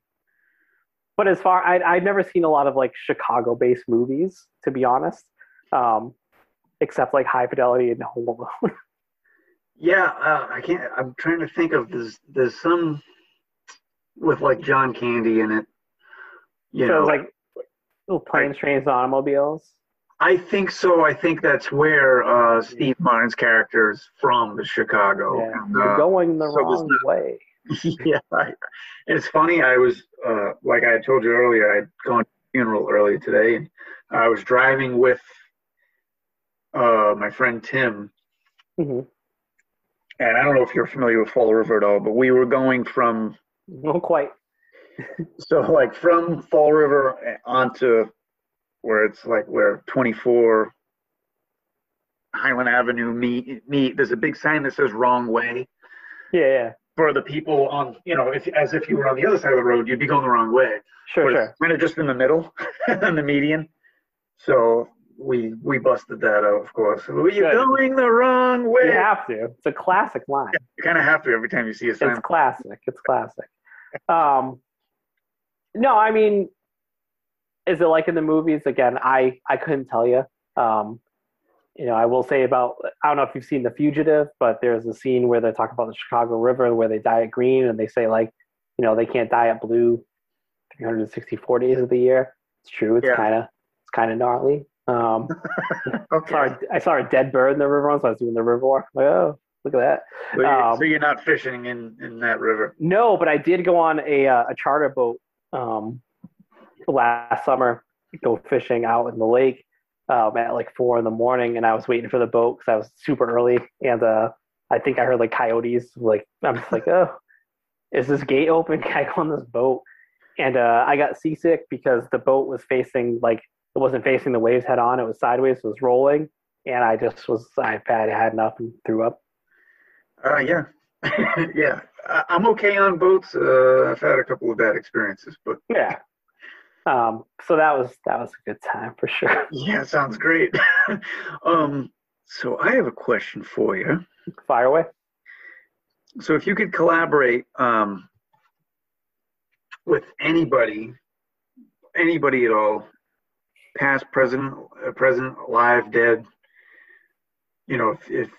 but as far I I've never seen a lot of like Chicago-based movies, to be honest, um, except like High Fidelity and Home Alone. (laughs) Yeah, uh, I can't. I'm trying to think of there's there's some with like John Candy in it. You so know, like little planes, trains, and automobiles. I think so. I think that's where uh, Steve Martin's character is from, the Chicago. Yeah, And, you're uh, going the so wrong not- way. (laughs) yeah, I, it's funny. I was uh, like I had told you earlier. I'd gone to a funeral earlier today, and I was driving with uh, my friend Tim, hmm and I don't know if you're familiar with Fall River at all, but we were going from Not quite. (laughs) so like from Fall River onto where it's like where 24 Highland Avenue meet meet. There's a big sign that says wrong way. Yeah, yeah. For the people on, you know, if as if you were on the other side of the road, you'd be going the wrong way. Sure, but sure. it's kind of just in the middle, (laughs) in the median. So we we busted that out, of course. You're Good. going the wrong way? You have to. It's a classic line. You kind of have to every time you see a sign. It's classic. It's classic. Um, no, I mean, is it like in the movies? Again, I I couldn't tell you. Um, you know, I will say about I don't know if you've seen The Fugitive, but there's a scene where they talk about the Chicago River where they dye it green, and they say like, you know, they can't dye it blue 364 days of the year. It's true. It's Yeah. kind of it's kind of gnarly. Um, (laughs) Okay. saw a, I saw a dead bird in the river once. I was doing the river walk. Like, oh, look at that. So, you, um, so you're not fishing in in that river. No, but I did go on a uh, a charter boat um, last summer, go fishing out in the lake um, at like four in the morning, and I was waiting for the boat because I was super early, and uh, I think I heard like coyotes. Like I'm just like, oh, is this gate open? (laughs) Can I go on this boat? And uh, I got seasick because the boat was facing like it wasn't facing the waves head on; it was sideways, it was rolling, and I just was I had had enough and threw up. Uh, yeah, (laughs) yeah. I'm okay on boats. Uh, I've had a couple of bad experiences, but Yeah. Um, so that was that was a good time for sure. (laughs) yeah, sounds great. (laughs) um, so I have a question for you. Fire away. So if you could collaborate um, with anybody, anybody at all, past, present, uh, present, alive, dead, you know, if, if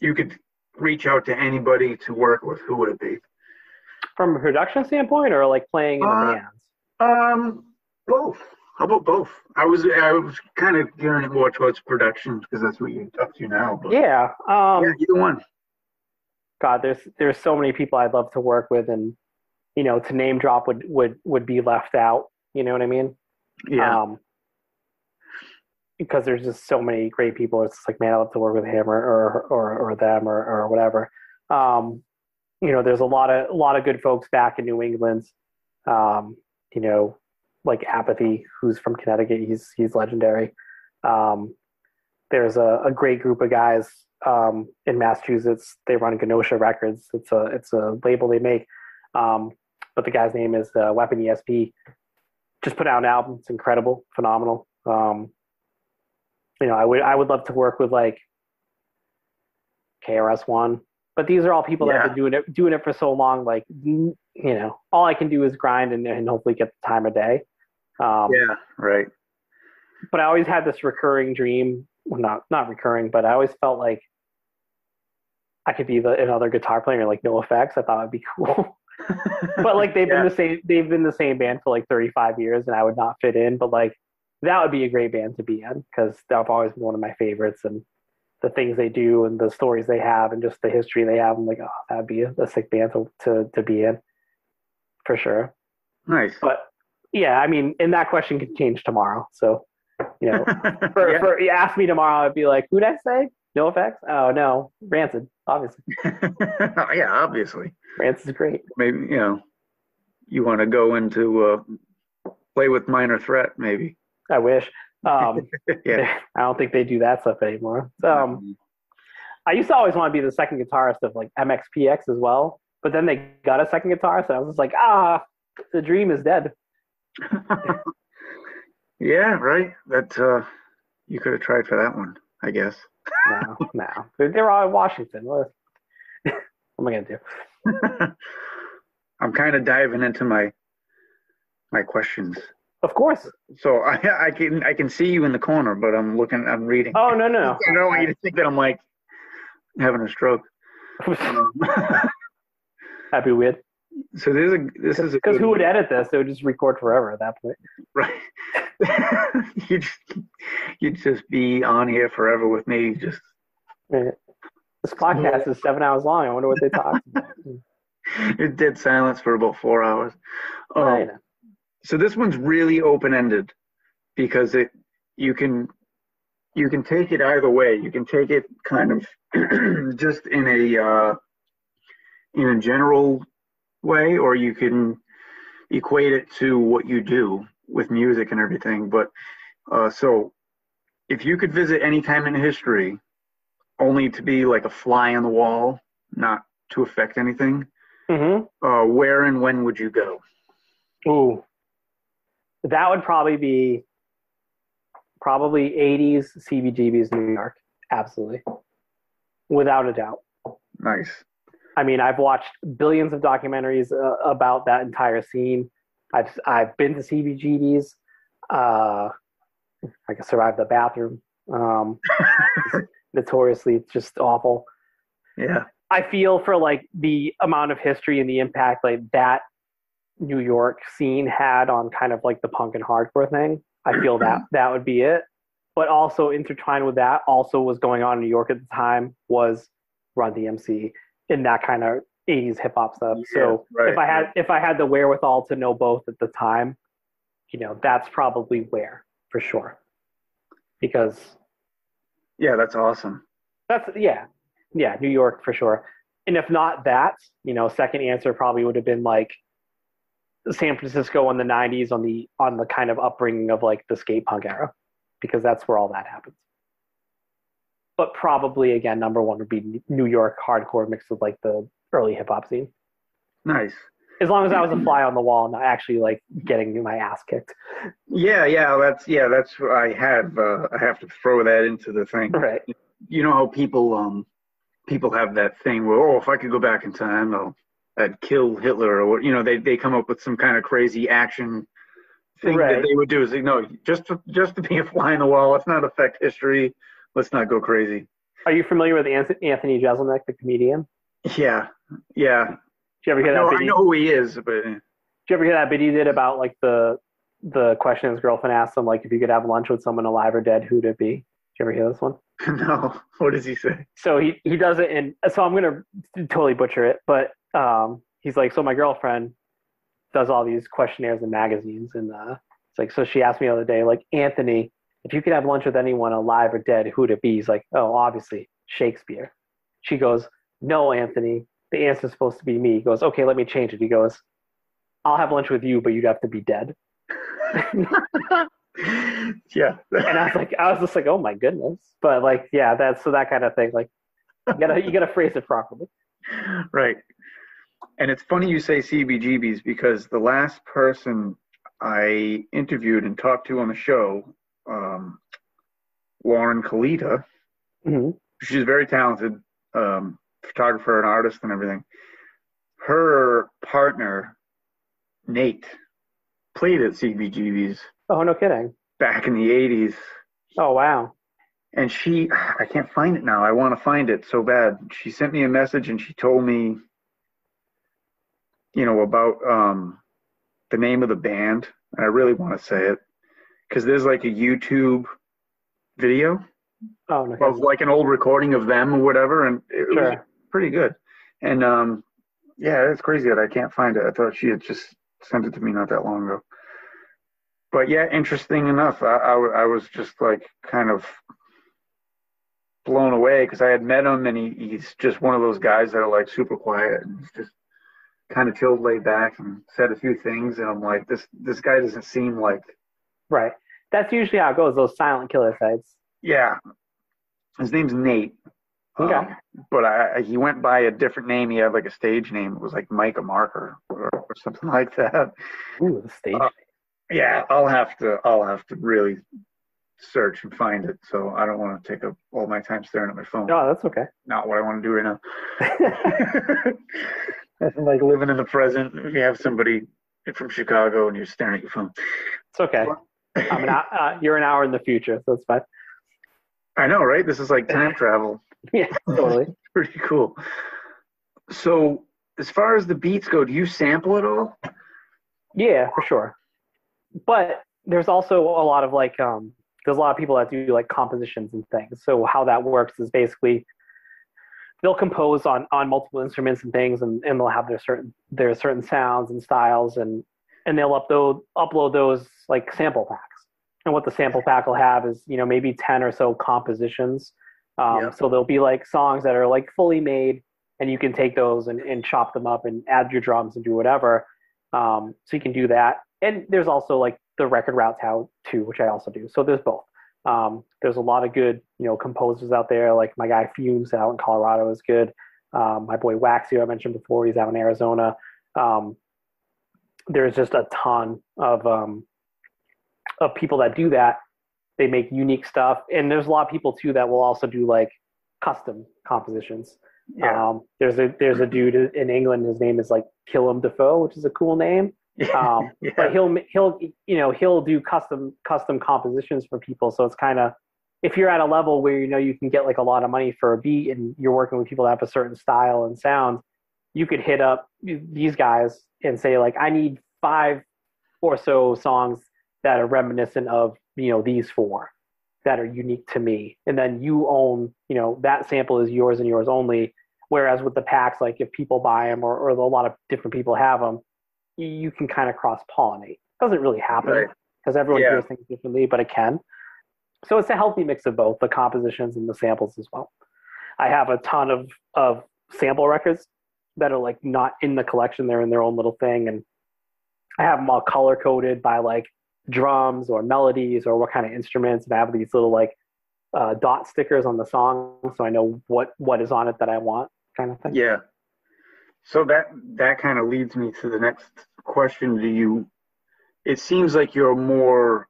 you could reach out to anybody to work with, who would it be? From a production standpoint, or like playing in the Uh, bands. Um, both. How about both? I was I was kind of gearing more towards production because that's what you're up to now. But Yeah. Um, yeah, either one. God, there's there's so many people I'd love to work with, and you know, to name drop would would would be left out. You know what I mean? Yeah. Um, because there's just so many great people. It's like, man, I love to work with him or or or, or them or or whatever. Um, you know, there's a lot of a lot of good folks back in New England. Um, you know, like Apathy, who's from Connecticut. He's he's legendary. Um, there's a, a great group of guys um, in Massachusetts. They run Genosha Records. It's a it's a label they make. Um, but the guy's name is uh, Weapon ESP. Just put out an album. It's incredible, phenomenal. Um, you know, I would I would love to work with like KRS One, but these are all people that have been doing it doing it for so long. Like you know, all I can do is grind and, and hopefully get the time of day. Um, yeah. Right. but I always had this recurring dream. Well, not not recurring, but I always felt like I could be the another guitar player, like NOFX. I thought it'd be cool. (laughs) but like they've Yeah. been the same they've been the same band for like 35 years, and I would not fit in. But like that would be a great band to be in because they've always been one of my favorites, and the things they do and the stories they have and just the history they have. I'm like, oh, that'd be a, sick band to, to to be in for sure. Nice. But yeah, I mean, and that question could change tomorrow. So you know, (laughs) for, yeah. for you ask me tomorrow, I'd be like, who'd I say? NOFX? Oh no, Rancid, obviously. (laughs) yeah. Obviously. Rancid's great. Maybe you know. You want to go into uh, play with minor threat, maybe. I wish. Um, (laughs) yeah. (laughs) I don't think they do that stuff anymore. Um, I used to always want to be the second guitarist of like MXPX as well, but then they got a second guitarist, and I was just like, ah, the dream is dead. (laughs) yeah. Right. That uh, you could have tried for that one, I guess. No, no, they're, they're all in Washington. What, what am I gonna do? I'm kind of diving into my my questions. Of course. So (laughs) I I can I can see you in the corner, but I'm looking I'm reading. Oh no, no. (laughs) I don't want you to think that I'm like having a stroke. (laughs) That'd be weird. so this is a this is Because who would one, edit this? They would just record forever at that point. right? you just you'd just be on here forever with me. Just Right. This podcast is seven hours long. I wonder what they talked about. it's dead silence for about four hours. Um, Right. So this one's really open ended because it you can you can take it either way. You can take it kind of (clears throat) just in a uh, in a general way, or you can equate it to what you do with music and everything. But uh, so if you could visit any time in history, only to be like a fly on the wall, not to affect anything, Mm-hmm. uh, where and when would you go? Ooh, that would probably be probably 80s CBGB's in New York. Absolutely, without a doubt. Nice. I mean, I've watched billions of documentaries uh, about that entire scene. I've I've been to CBGB's. Uh, I can survive the bathroom. Um, (laughs) notoriously, it's just awful. Yeah. I feel for like the amount of history and the impact like that New York scene had on kind of like the punk and hardcore thing. I feel that (clears throat) that would be it. But also intertwined with that, also was going on in New York at the time was Run DMC in that kind of 80s hip hop stuff. so right, if I had right. if I had the wherewithal to know both at the time, you know, that's probably where for sure. Because Yeah, that's awesome. that's yeah, yeah, New York for sure. And if not that, you know, second answer probably would have been like San Francisco in the '90s on the on the kind of upbringing of like the skate punk era, because that's where all that happens. But probably again, number one would be New York hardcore mixed with like the early hip hop scene. Nice. As long as I was a fly on the wall, not actually like getting my ass kicked. Yeah, yeah, that's yeah, that's what I have. Uh, I have to throw that into the thing. Right. You know how people um people have that thing where oh, if I could go back in time, I'll I'd kill Hitler or what. You know, they they come up with some kind of crazy action thing Right. that they would do. Is like, no, just to, just to be (laughs) a fly on the wall. Let's not affect history. Let's not go crazy. Are you familiar with Anthony Jeselnik, the comedian? Yeah, yeah. Did you ever I hear know, that I video? know who he is, but Did you ever hear that bit he did about like the the question his girlfriend asked him, like if you could have lunch with someone alive or dead, who'd it be? Did you ever hear this one? (laughs) no. What does he say? So he he does it, and so I'm gonna totally butcher it, but um, he's like, so my girlfriend, does all these questionnaires and magazines, and uh, it's like so she asked me the other day, like Anthony, if you could have lunch with anyone alive or dead, who'd it be? He's like, oh, obviously Shakespeare. She goes, no, Anthony, the answer's supposed to be me. He goes, okay, let me change it. He goes, I'll have lunch with you, but you'd have to be dead. (laughs) yeah. and I was like, I was just like, oh my goodness. But like, yeah, that's so that kind of thing. Like, you gotta you gotta phrase it properly. (laughs) Right. And it's funny you say CBGBs because the last person I interviewed and talked to on the show, um, Lauren Kalita, hmm she's very talented um, photographer and artist and everything. Her partner, Nate, played at CBGB's Oh no kidding. back in the 80s. Oh wow. And she, I can't find it now. I want to find it so bad. She sent me a message and she told me, you know, about um, the name of the band. And I really want to say it because there's like a YouTube video Oh no of like an old recording of them or whatever, and it was pretty good. And um, yeah, it's crazy that I can't find it. I thought she had just sent it to me not that long ago. But yeah, interesting enough, I was just like kind of blown away because I had met him and he, he's just one of those guys that are like super quiet and he's just kind of chilled, laid back, and said a few things. And I'm like, this this guy doesn't seem like Right. That's usually how it goes. Those silent killer sites. Yeah. His name's Nate. Okay. Um, but I, I- he went by a different name. He had like a stage name. It was like Micah Marker or, or something (laughs) like that. Ooh, the stage. Uh, Yeah, I'll have to. I'll have to really search and find it. So I don't want to take up all my time staring at my phone. no, that's okay. Not what I want to do right now. (laughs) (laughs) (laughs) Like living in the present. If you have somebody from Chicago and you're staring at your phone. it's okay. I'm an, uh, you're an hour in the future, so it's fine. I know, right? This is like time travel. (laughs) Yeah, totally. (laughs) pretty cool. So, as far as the beats go, do you sample it all? Yeah, for sure. But there's also a lot of like um there's a lot of people that do like compositions and things. So how that works is basically they'll compose on on multiple instruments and things and, and they'll have their certain their certain sounds and styles and and they'll upload upload those like sample packs. And what the sample pack will have is, you know, maybe 10 or so compositions. Um, Yeah. So there'll be like songs that are like fully made and you can take those and, and chop them up and add your drums and do whatever. Um, so you can do that. And there's also like the record routes how too, which I also do. So there's both. Um, there's a lot of good, you know, composers out there. Like my guy Fumes out in Colorado is good. Um, my boy Waxy, I mentioned before, he's out in Arizona. Um, there's just a ton of um, of people that do that. They make unique stuff, and there's a lot of people too that will also do like custom compositions. Yeah. Um, there's a there's a dude in England. His name is like Killam Defoe, which is a cool name. (laughs) Um, yeah. but he'll he'll you know he'll do custom custom compositions for people. So it's kind of if you're at a level where you know you can get like a lot of money for a beat and you're working with people that have a certain style and sound, you could hit up these guys and say like I need five or so songs that are reminiscent of you know these four that are unique to me and then you own you know that sample is yours and yours only whereas with the packs like if people buy them or, or a lot of different people have them you can kind of cross pollinate doesn't really happen Right. because everyone Yeah. hears things differently but it can so it's a healthy mix of both the compositions and the samples as well i have a ton of of sample records that are like not in the collection they're in their own little thing and i have them all color coded by like drums or melodies or what kind of instruments and i have these little like uh, dot stickers on the song so i know what what is on it that i want kind of thing Yeah. So that that kind of leads me to the next question. Do you? It seems like you're more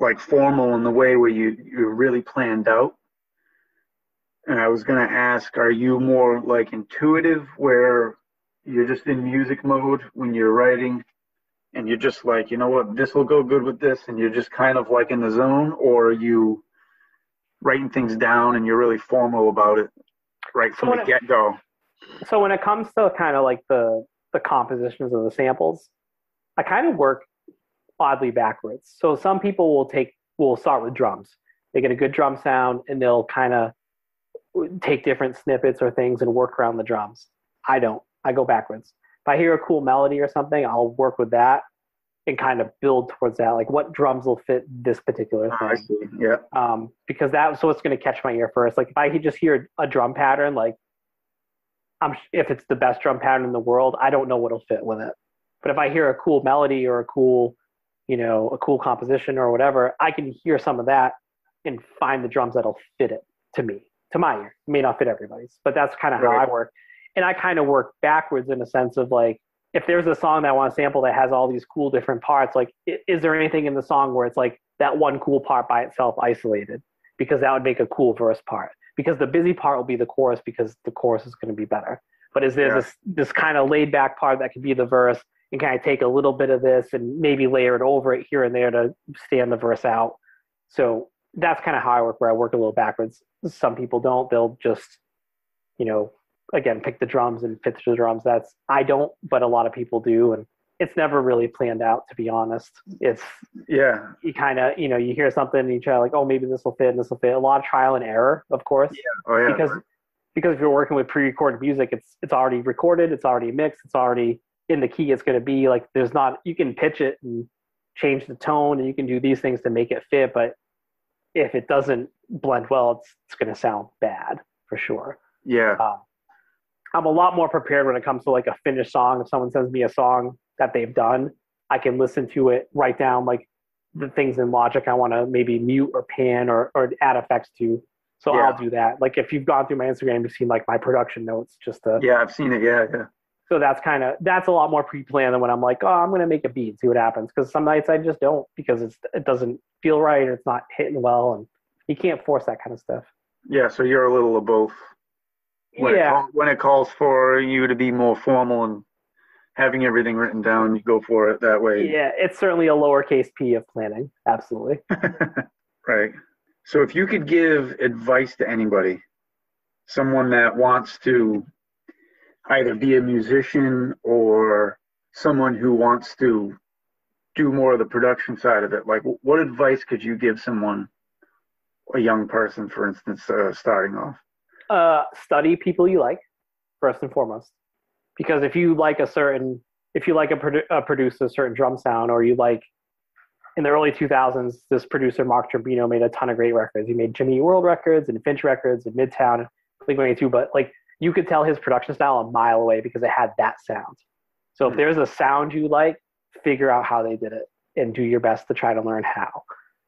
like formal in the way where you you're really planned out. And I was gonna ask, are you more like intuitive, where you're just in music mode when you're writing, and you're just like, you know what, this will go good with this, and you're just kind of like in the zone, or are you writing things down and you're really formal about it right from the get go? So when it comes to kind of like the the compositions of the samples i kind of work oddly backwards so some people will take will start with drums they get a good drum sound and they'll kind of take different snippets or things and work around the drums i don't i go backwards If I hear a cool melody or something, I'll work with that and kind of build towards that. Like what drums will fit this particular Ah, I thing. see. Yeah. Um, because that's what's going to catch my ear first. Like if I could just hear a drum pattern, like I'm if it's the best drum pattern in the world, I don't know what'll fit with it. But if I hear a cool melody or a cool, you know, a cool composition or whatever, I can hear some of that and find the drums that'll fit it to me, to my ear. It may not fit everybody's, but that's kind of how I work. And I kind of work backwards in a sense of like, if there's a song that I want to sample that has all these cool different parts, like, is there anything in the song where it's like that one cool part by itself isolated? Because that would make a cool verse part. Because the busy part will be the chorus because the chorus is going to be better. But is there Yeah. this this kind of laid back part that could be the verse and kind of take a little bit of this and maybe layer it over it here and there to stand the verse out? So that's kind of how I work, where I work a little backwards. Some people don't; they'll just, you know, again pick the drums and fit the drums. That's I don't, but a lot of people do, and it's never really planned out. To be honest, it's Yeah. you kind of you know you hear something and you try like, oh maybe this will fit and this will fit. A lot of trial and error, of course yeah. Oh yeah. because because if you're working with pre-recorded music, it's it's already recorded, it's already mixed, it's already in the key it's going to be. Like there's not you can pitch it and change the tone and you can do these things to make it fit, but if it doesn't blend well, it's it's going to sound bad for sure. yeah. Um, I'm a lot more prepared when it comes to like a finished song. If someone sends me a song that they've done, I can listen to it, write down like the things in Logic I want to maybe mute or pan or, or add effects to. So Yeah. I'll do that. Like if you've gone through my Instagram, you've seen like my production notes. Just to, Yeah. I've seen it. Yeah. Yeah. so that's kind of that's a lot more pre-planned than when I'm like, oh, I'm gonna make a beat, and see what happens. Because some nights I just don't because it's it doesn't feel right or it's not hitting well, and you can't force that kind of stuff. Yeah. So you're a little of both. When yeah, call, when it calls for you to be more formal and having everything written down, you go for it that way. yeah, it's certainly a lowercase p of planning. Absolutely. (laughs) right. So if you could give advice to anybody, someone that wants to either be a musician or someone who wants to do more of the production side of it, like what advice could you give someone, a young person, for instance, uh, starting off? uh, study people you like first and foremost because if you like a certain if you like a, produ- a producer a certain drum sound or you like in the early 2000s this producer mark Trombino made a ton of great records. He made Jimmy Eat World records and finch records and midtown blink 182 but like you could tell his production style a mile away because it had that sound. So if Hmm. there's a sound you like figure out how they did it and do your best to try to learn how.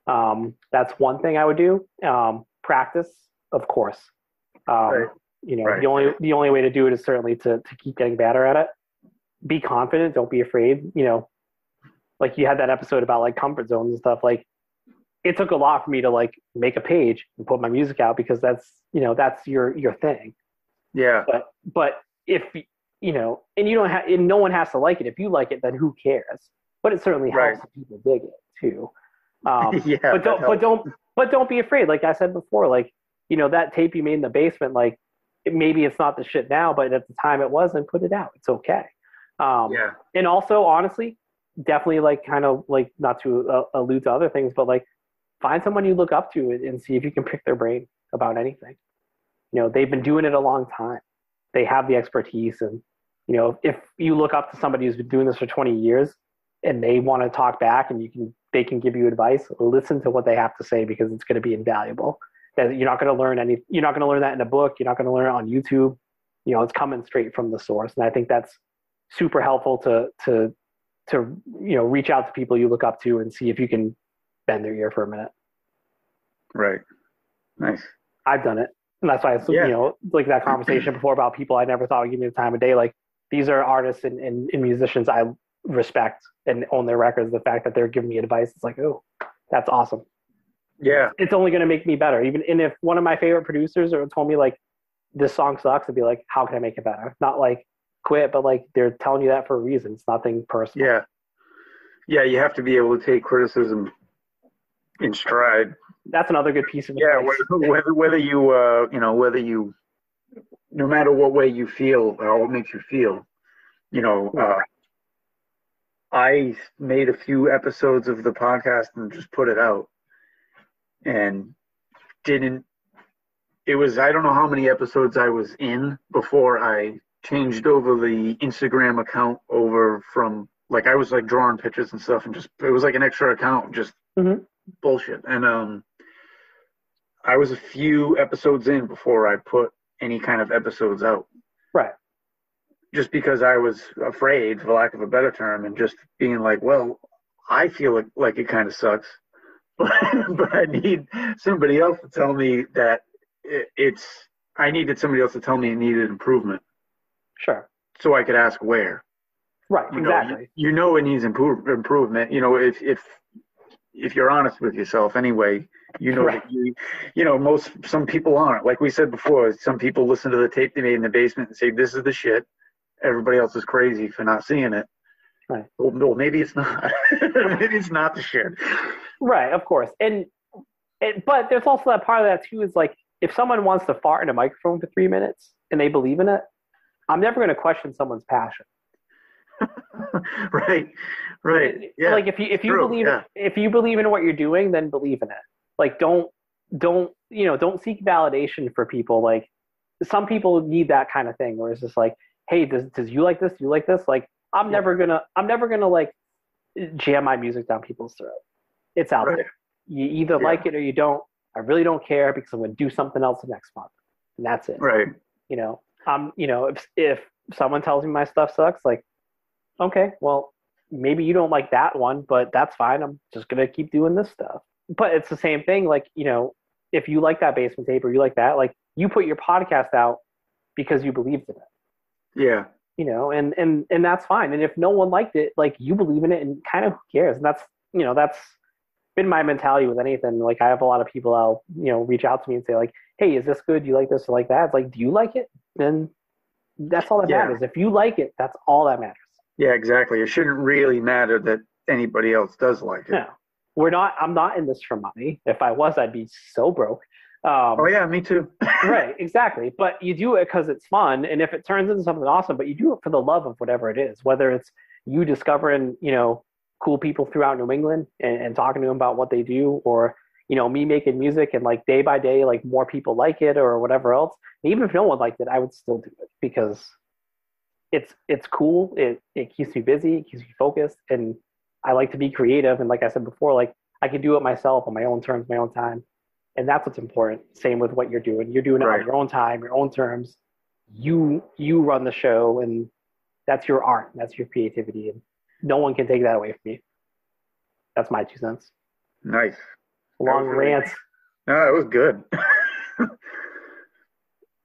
Um, that's one thing i would do. Um, practice of course. Um, Right. You know Right. the only the only way to do it is certainly to to keep getting better at it be confident don't be afraid you know like you had that episode about like comfort zones and stuff like it took a lot for me to like make a page and put my music out because that's you know that's your your thing Yeah. but but if you know and you don't have and no one has to like it if you like it then who cares but it certainly helps Right. if people dig it too um, (laughs) yeah. but don't but don't but don't be afraid like i said before like you know that tape you made in the basement like maybe it's not the shit now but at the time it was and put it out. It's okay. Um Yeah. and also honestly definitely like kind of like not to uh, allude to other things but like find someone you look up to and, and see if you can pick their brain about anything. You know they've been doing it a long time. They have the expertise and you know if you look up to somebody who's been doing this for 20 years and they want to talk back and you can they can give you advice listen to what they have to say because it's going to be invaluable that you're not going to learn any you're not going to learn that in a book you're not going to learn it on youtube you know it's coming straight from the source and i think that's super helpful to to to you know reach out to people you look up to and see if you can bend their ear for a minute Right. Nice. i've done it and that's why it's Yeah. you know like that conversation before about people i never thought would give me the time of day like these are artists and, and, and musicians i respect and own their records the fact that they're giving me advice it's like oh that's awesome Yeah. it's only going to make me better. Even and if one of my favorite producers or told me like this song sucks, I'd be like, how can I make it better? Not like quit, but like they're telling you that for a reason. It's nothing personal. Yeah. Yeah. You have to be able to take criticism in stride. That's another good piece of Yeah. Whether, whether, whether you, uh, you know, whether you, no matter what way you feel or what makes you feel, you know, uh, I made a few episodes of the podcast and just put it out and didn't, it was, I don't know how many episodes I was in before I changed over the Instagram account over from like I was like drawing pictures and stuff and just it was like an extra account, just Mhm. bullshit. And um I was a few episodes in before I put any kind of episodes out. Right. Just because I was afraid, for lack of a better term, and just being like, well, I feel like, like it kind of sucks, (laughs) but, but I need somebody else to tell me that it, it's. I needed somebody else to tell me it needed improvement, Sure. so I could ask where. Right. You know, exactly. you, you know it needs improve, improvement. You know, if if if you're honest with yourself anyway, you know Right. that you you know most some people aren't. Like we said before, some people listen to the tape they made in the basement and say this is the shit. Everybody else is crazy for not seeing it. Right. Well, no, maybe it's not. (laughs) maybe it's not the shit. Right, of course. And, and but there's also that part of that too is like if someone wants to fart in a microphone for three minutes and they believe in it, I'm never going to question someone's passion. (laughs) right. Right. Yeah. Like if you if you true, believe yeah. if you believe in what you're doing, then believe in it. Like don't don't you know don't seek validation for people. Like some people need that kind of thing where it's just like, hey, does does you like this? Do you like this? Like I'm Yeah. never gonna I'm never gonna like jam my music down people's throat. It's out Right. there. You either Yeah. like it or you don't. I really don't care because I'm gonna do something else the next month, and that's it. right. You know, um, you know, if if someone tells me my stuff sucks, like, okay, well, maybe you don't like that one, but that's fine. I'm just gonna keep doing this stuff. But it's the same thing. Like, you know, if you like that basement tape or you like that, like, you put your podcast out because you believed in it. Yeah. You know, and and and that's fine. And if no one liked it, like, you believe in it, and kind of who cares? And that's you know, that's been my mentality with anything. Like, I have a lot of people I'll you know, reach out to me and say like, hey, is this good? Do you like this or like that? It's like, do you like it? Then that's all that Yeah. matters. If you like it, that's all that matters. Yeah. Exactly. It shouldn't really matter that anybody else does like it. No, we're not. I'm not in this for money. If I was, I'd be so broke. Um, Oh yeah, me too. (laughs) right, exactly. But you do it because it's fun, and if it turns into something awesome, but you do it for the love of whatever it is, whether it's you discovering, you know, cool people throughout New England and, and talking to them about what they do, or you know, me making music and like day by day, like more people like it or whatever else. And even if no one liked it, I would still do it because it's it's cool. It it keeps me busy, it keeps me focused, and I like to be creative. And like I said before, like I can do it myself on my own terms, my own time. And that's what's important. Same with what you're doing. You're doing it Right. on your own time, your own terms. You you run the show and that's your art. And That's your creativity. And no one can take that away from me. That's my two cents. Nice. Long really- rant. No, that was good.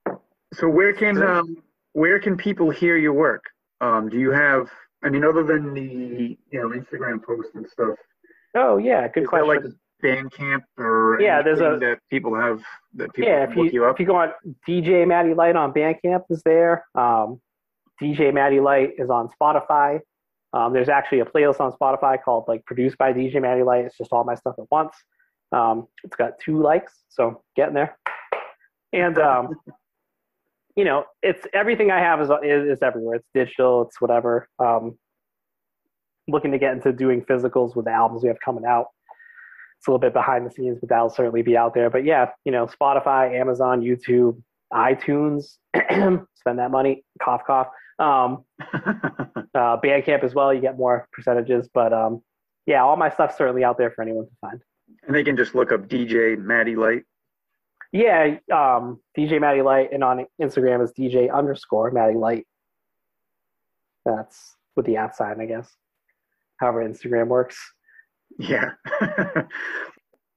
(laughs) so where can um where can people hear your work? Um, do you have? I mean, other than the you know Instagram posts and stuff, Oh yeah, good question. like Bandcamp or Yeah, there's a- that people have that people yeah, if look you, you up. if you go on DJ Matty Lite on Bandcamp is there. Um, DJ Matty Lite is on Spotify. Um, there's actually a playlist on Spotify called like produced by DJ Lite. It's just all my stuff at once. Um, it's got two likes, so getting there. And um, (laughs) you know, it's everything I have is, is is everywhere. It's digital. It's whatever. Um, looking to get into doing physicals with the albums we have coming out. It's a little bit behind the scenes, but that'll certainly be out there. But yeah, you know, Spotify, Amazon, YouTube, iTunes. (clears throat) spend that money. Cough, cough. Um, (laughs) uh, Bandcamp as well. You get more percentages, but um, yeah, all my stuff's certainly out there for anyone to find. and they can just look up DJ Matty Lite. Yeah, um, DJ Matty Lite, and on Instagram is DJ underscore Matty Lite. That's with the at sign, I guess. However, Instagram works. Yeah. (laughs)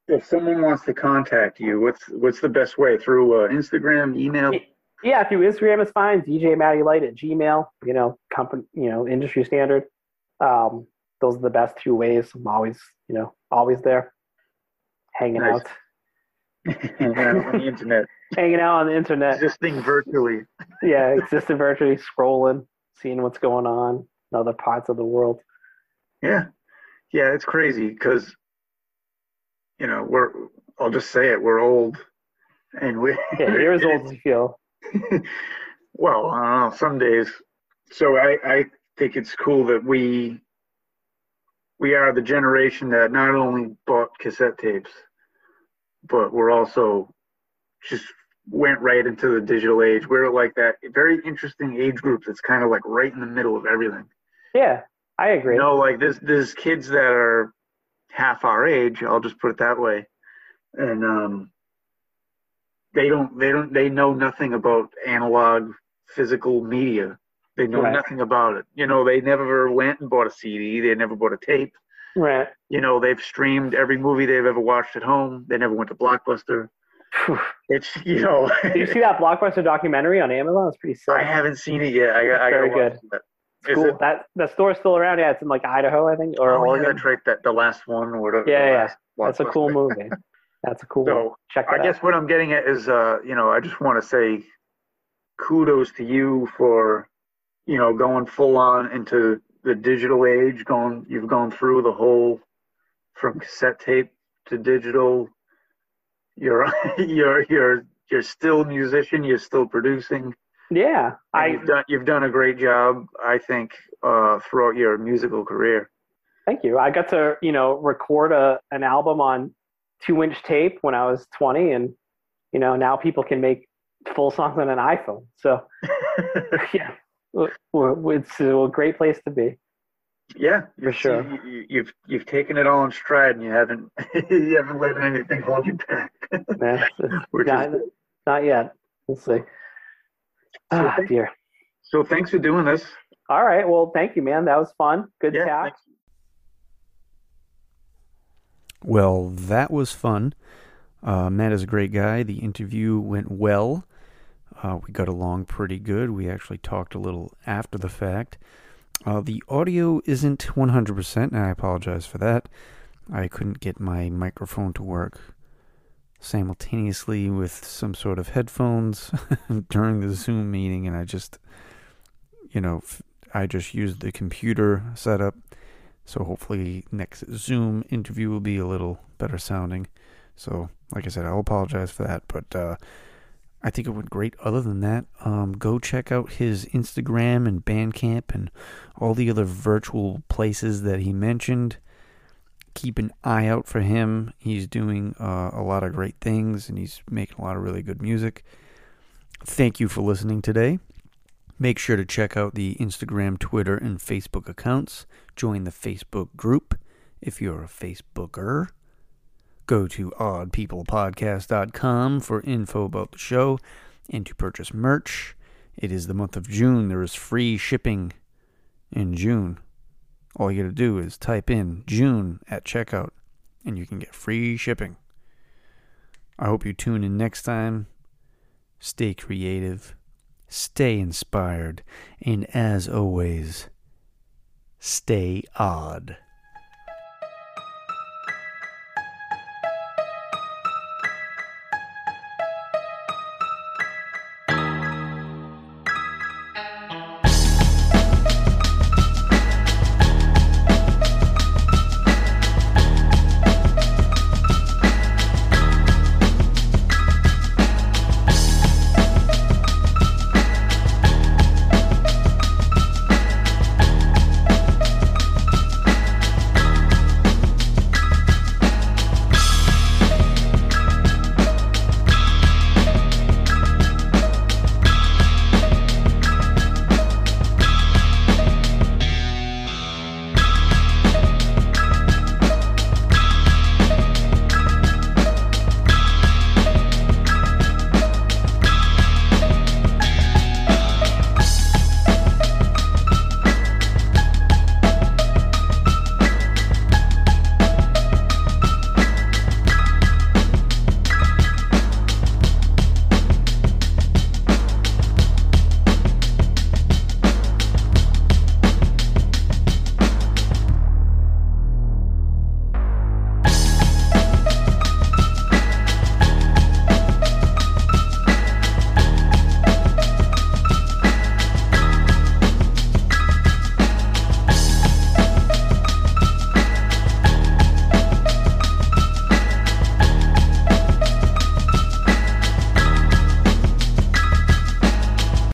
if someone wants to contact you, what's what's the best way? Through uh, Instagram, email? Yeah, through Instagram is fine. DJ Matty Lite at Gmail. You know, company. You know, industry standard. Um, those are the best two ways. I'm always, you know, always there, hanging Nice. out, (laughs) on the internet, hanging out on the internet. existing virtually. yeah, existing virtually, scrolling, seeing what's going on in other parts of the world. Yeah, yeah, it's crazy because you know we're. I'll just say it. We're old, and we. Yeah, you're as old as you feel. (laughs) well, I don't know. Some days. So I, I think it's cool that we. We are the generation that not only bought cassette tapes, but we're also just went right into the digital age. We're like that very interesting age group that's kind of like right in the middle of everything. Yeah, I agree. You know, like this, there's kids that are half our age. I'll just put it that way, and um, they don't they don't they know nothing about analog physical media. They know Right. nothing about it. You know, they never went and bought a CD. They never bought a tape. Right. You know, they've streamed every movie they've ever watched at home. They never went to Blockbuster. (sighs) It's you know, Did you see that blockbuster documentary on Amazon? It's pretty sick. I haven't seen it yet. I, got- I Very good. that. Cool. it- That that store's still around. Yeah, it's in like Idaho, I think, or oh, yeah, Oregon. that's right. That the last one or whatever. Yeah, yeah. last That's a cool movie. (laughs) That's a cool. So Check I it guess out. what I'm getting at is, uh, you know, I just want to say kudos to you for, you know, going full on into the digital age. Going, you've gone through the whole from cassette tape to digital. You're, (laughs) you're, you're, you're still a musician. You're still producing. Yeah, I you've done, you've done a great job, I think, uh, throughout your musical career. thank you. I got to you know record a an album on two inch tape when I was 20, and you know now people can make full songs on an iPhone. So (laughs) yeah, it's a great place to be. Yeah, For sure. you, you've you've taken it all in stride, and you haven't (laughs) you haven't let anything hold you back. (laughs) Which not, is, not yet. We'll see. So Ah, thank- dear. so thanks for doing this. All right. Well, thank you, man. That was fun. Good Yeah, chat. thanks. Well, that was fun. Uh, Matt is a great guy. The interview went well. Uh, we got along pretty good. We actually talked a little after the fact. Uh, the audio isn't 100%, and I apologize for that. I couldn't get my microphone to work simultaneously with some sort of headphones (laughs) during the Zoom meeting, and I just, you know, I just used the computer setup. So hopefully next Zoom interview will be a little better sounding. So like I said, I'll apologize for that, but uh, I think it went great. Other than that, um, go check out his Instagram and Bandcamp and all the other virtual places that he mentioned. Keep an eye out for him. He's doing uh, a lot of great things and he's making a lot of really good music. Thank you for listening today. Make sure to check out the Instagram, Twitter, and Facebook accounts. Join the Facebook group if you're a Facebooker. Go to oddpeoplepodcast.com for info about the show and to purchase merch. It is the month of June. There is free shipping in June. All you got to do is type in June at checkout and you can get free shipping. I hope you tune in next time. Stay creative, stay inspired, and as always, stay odd.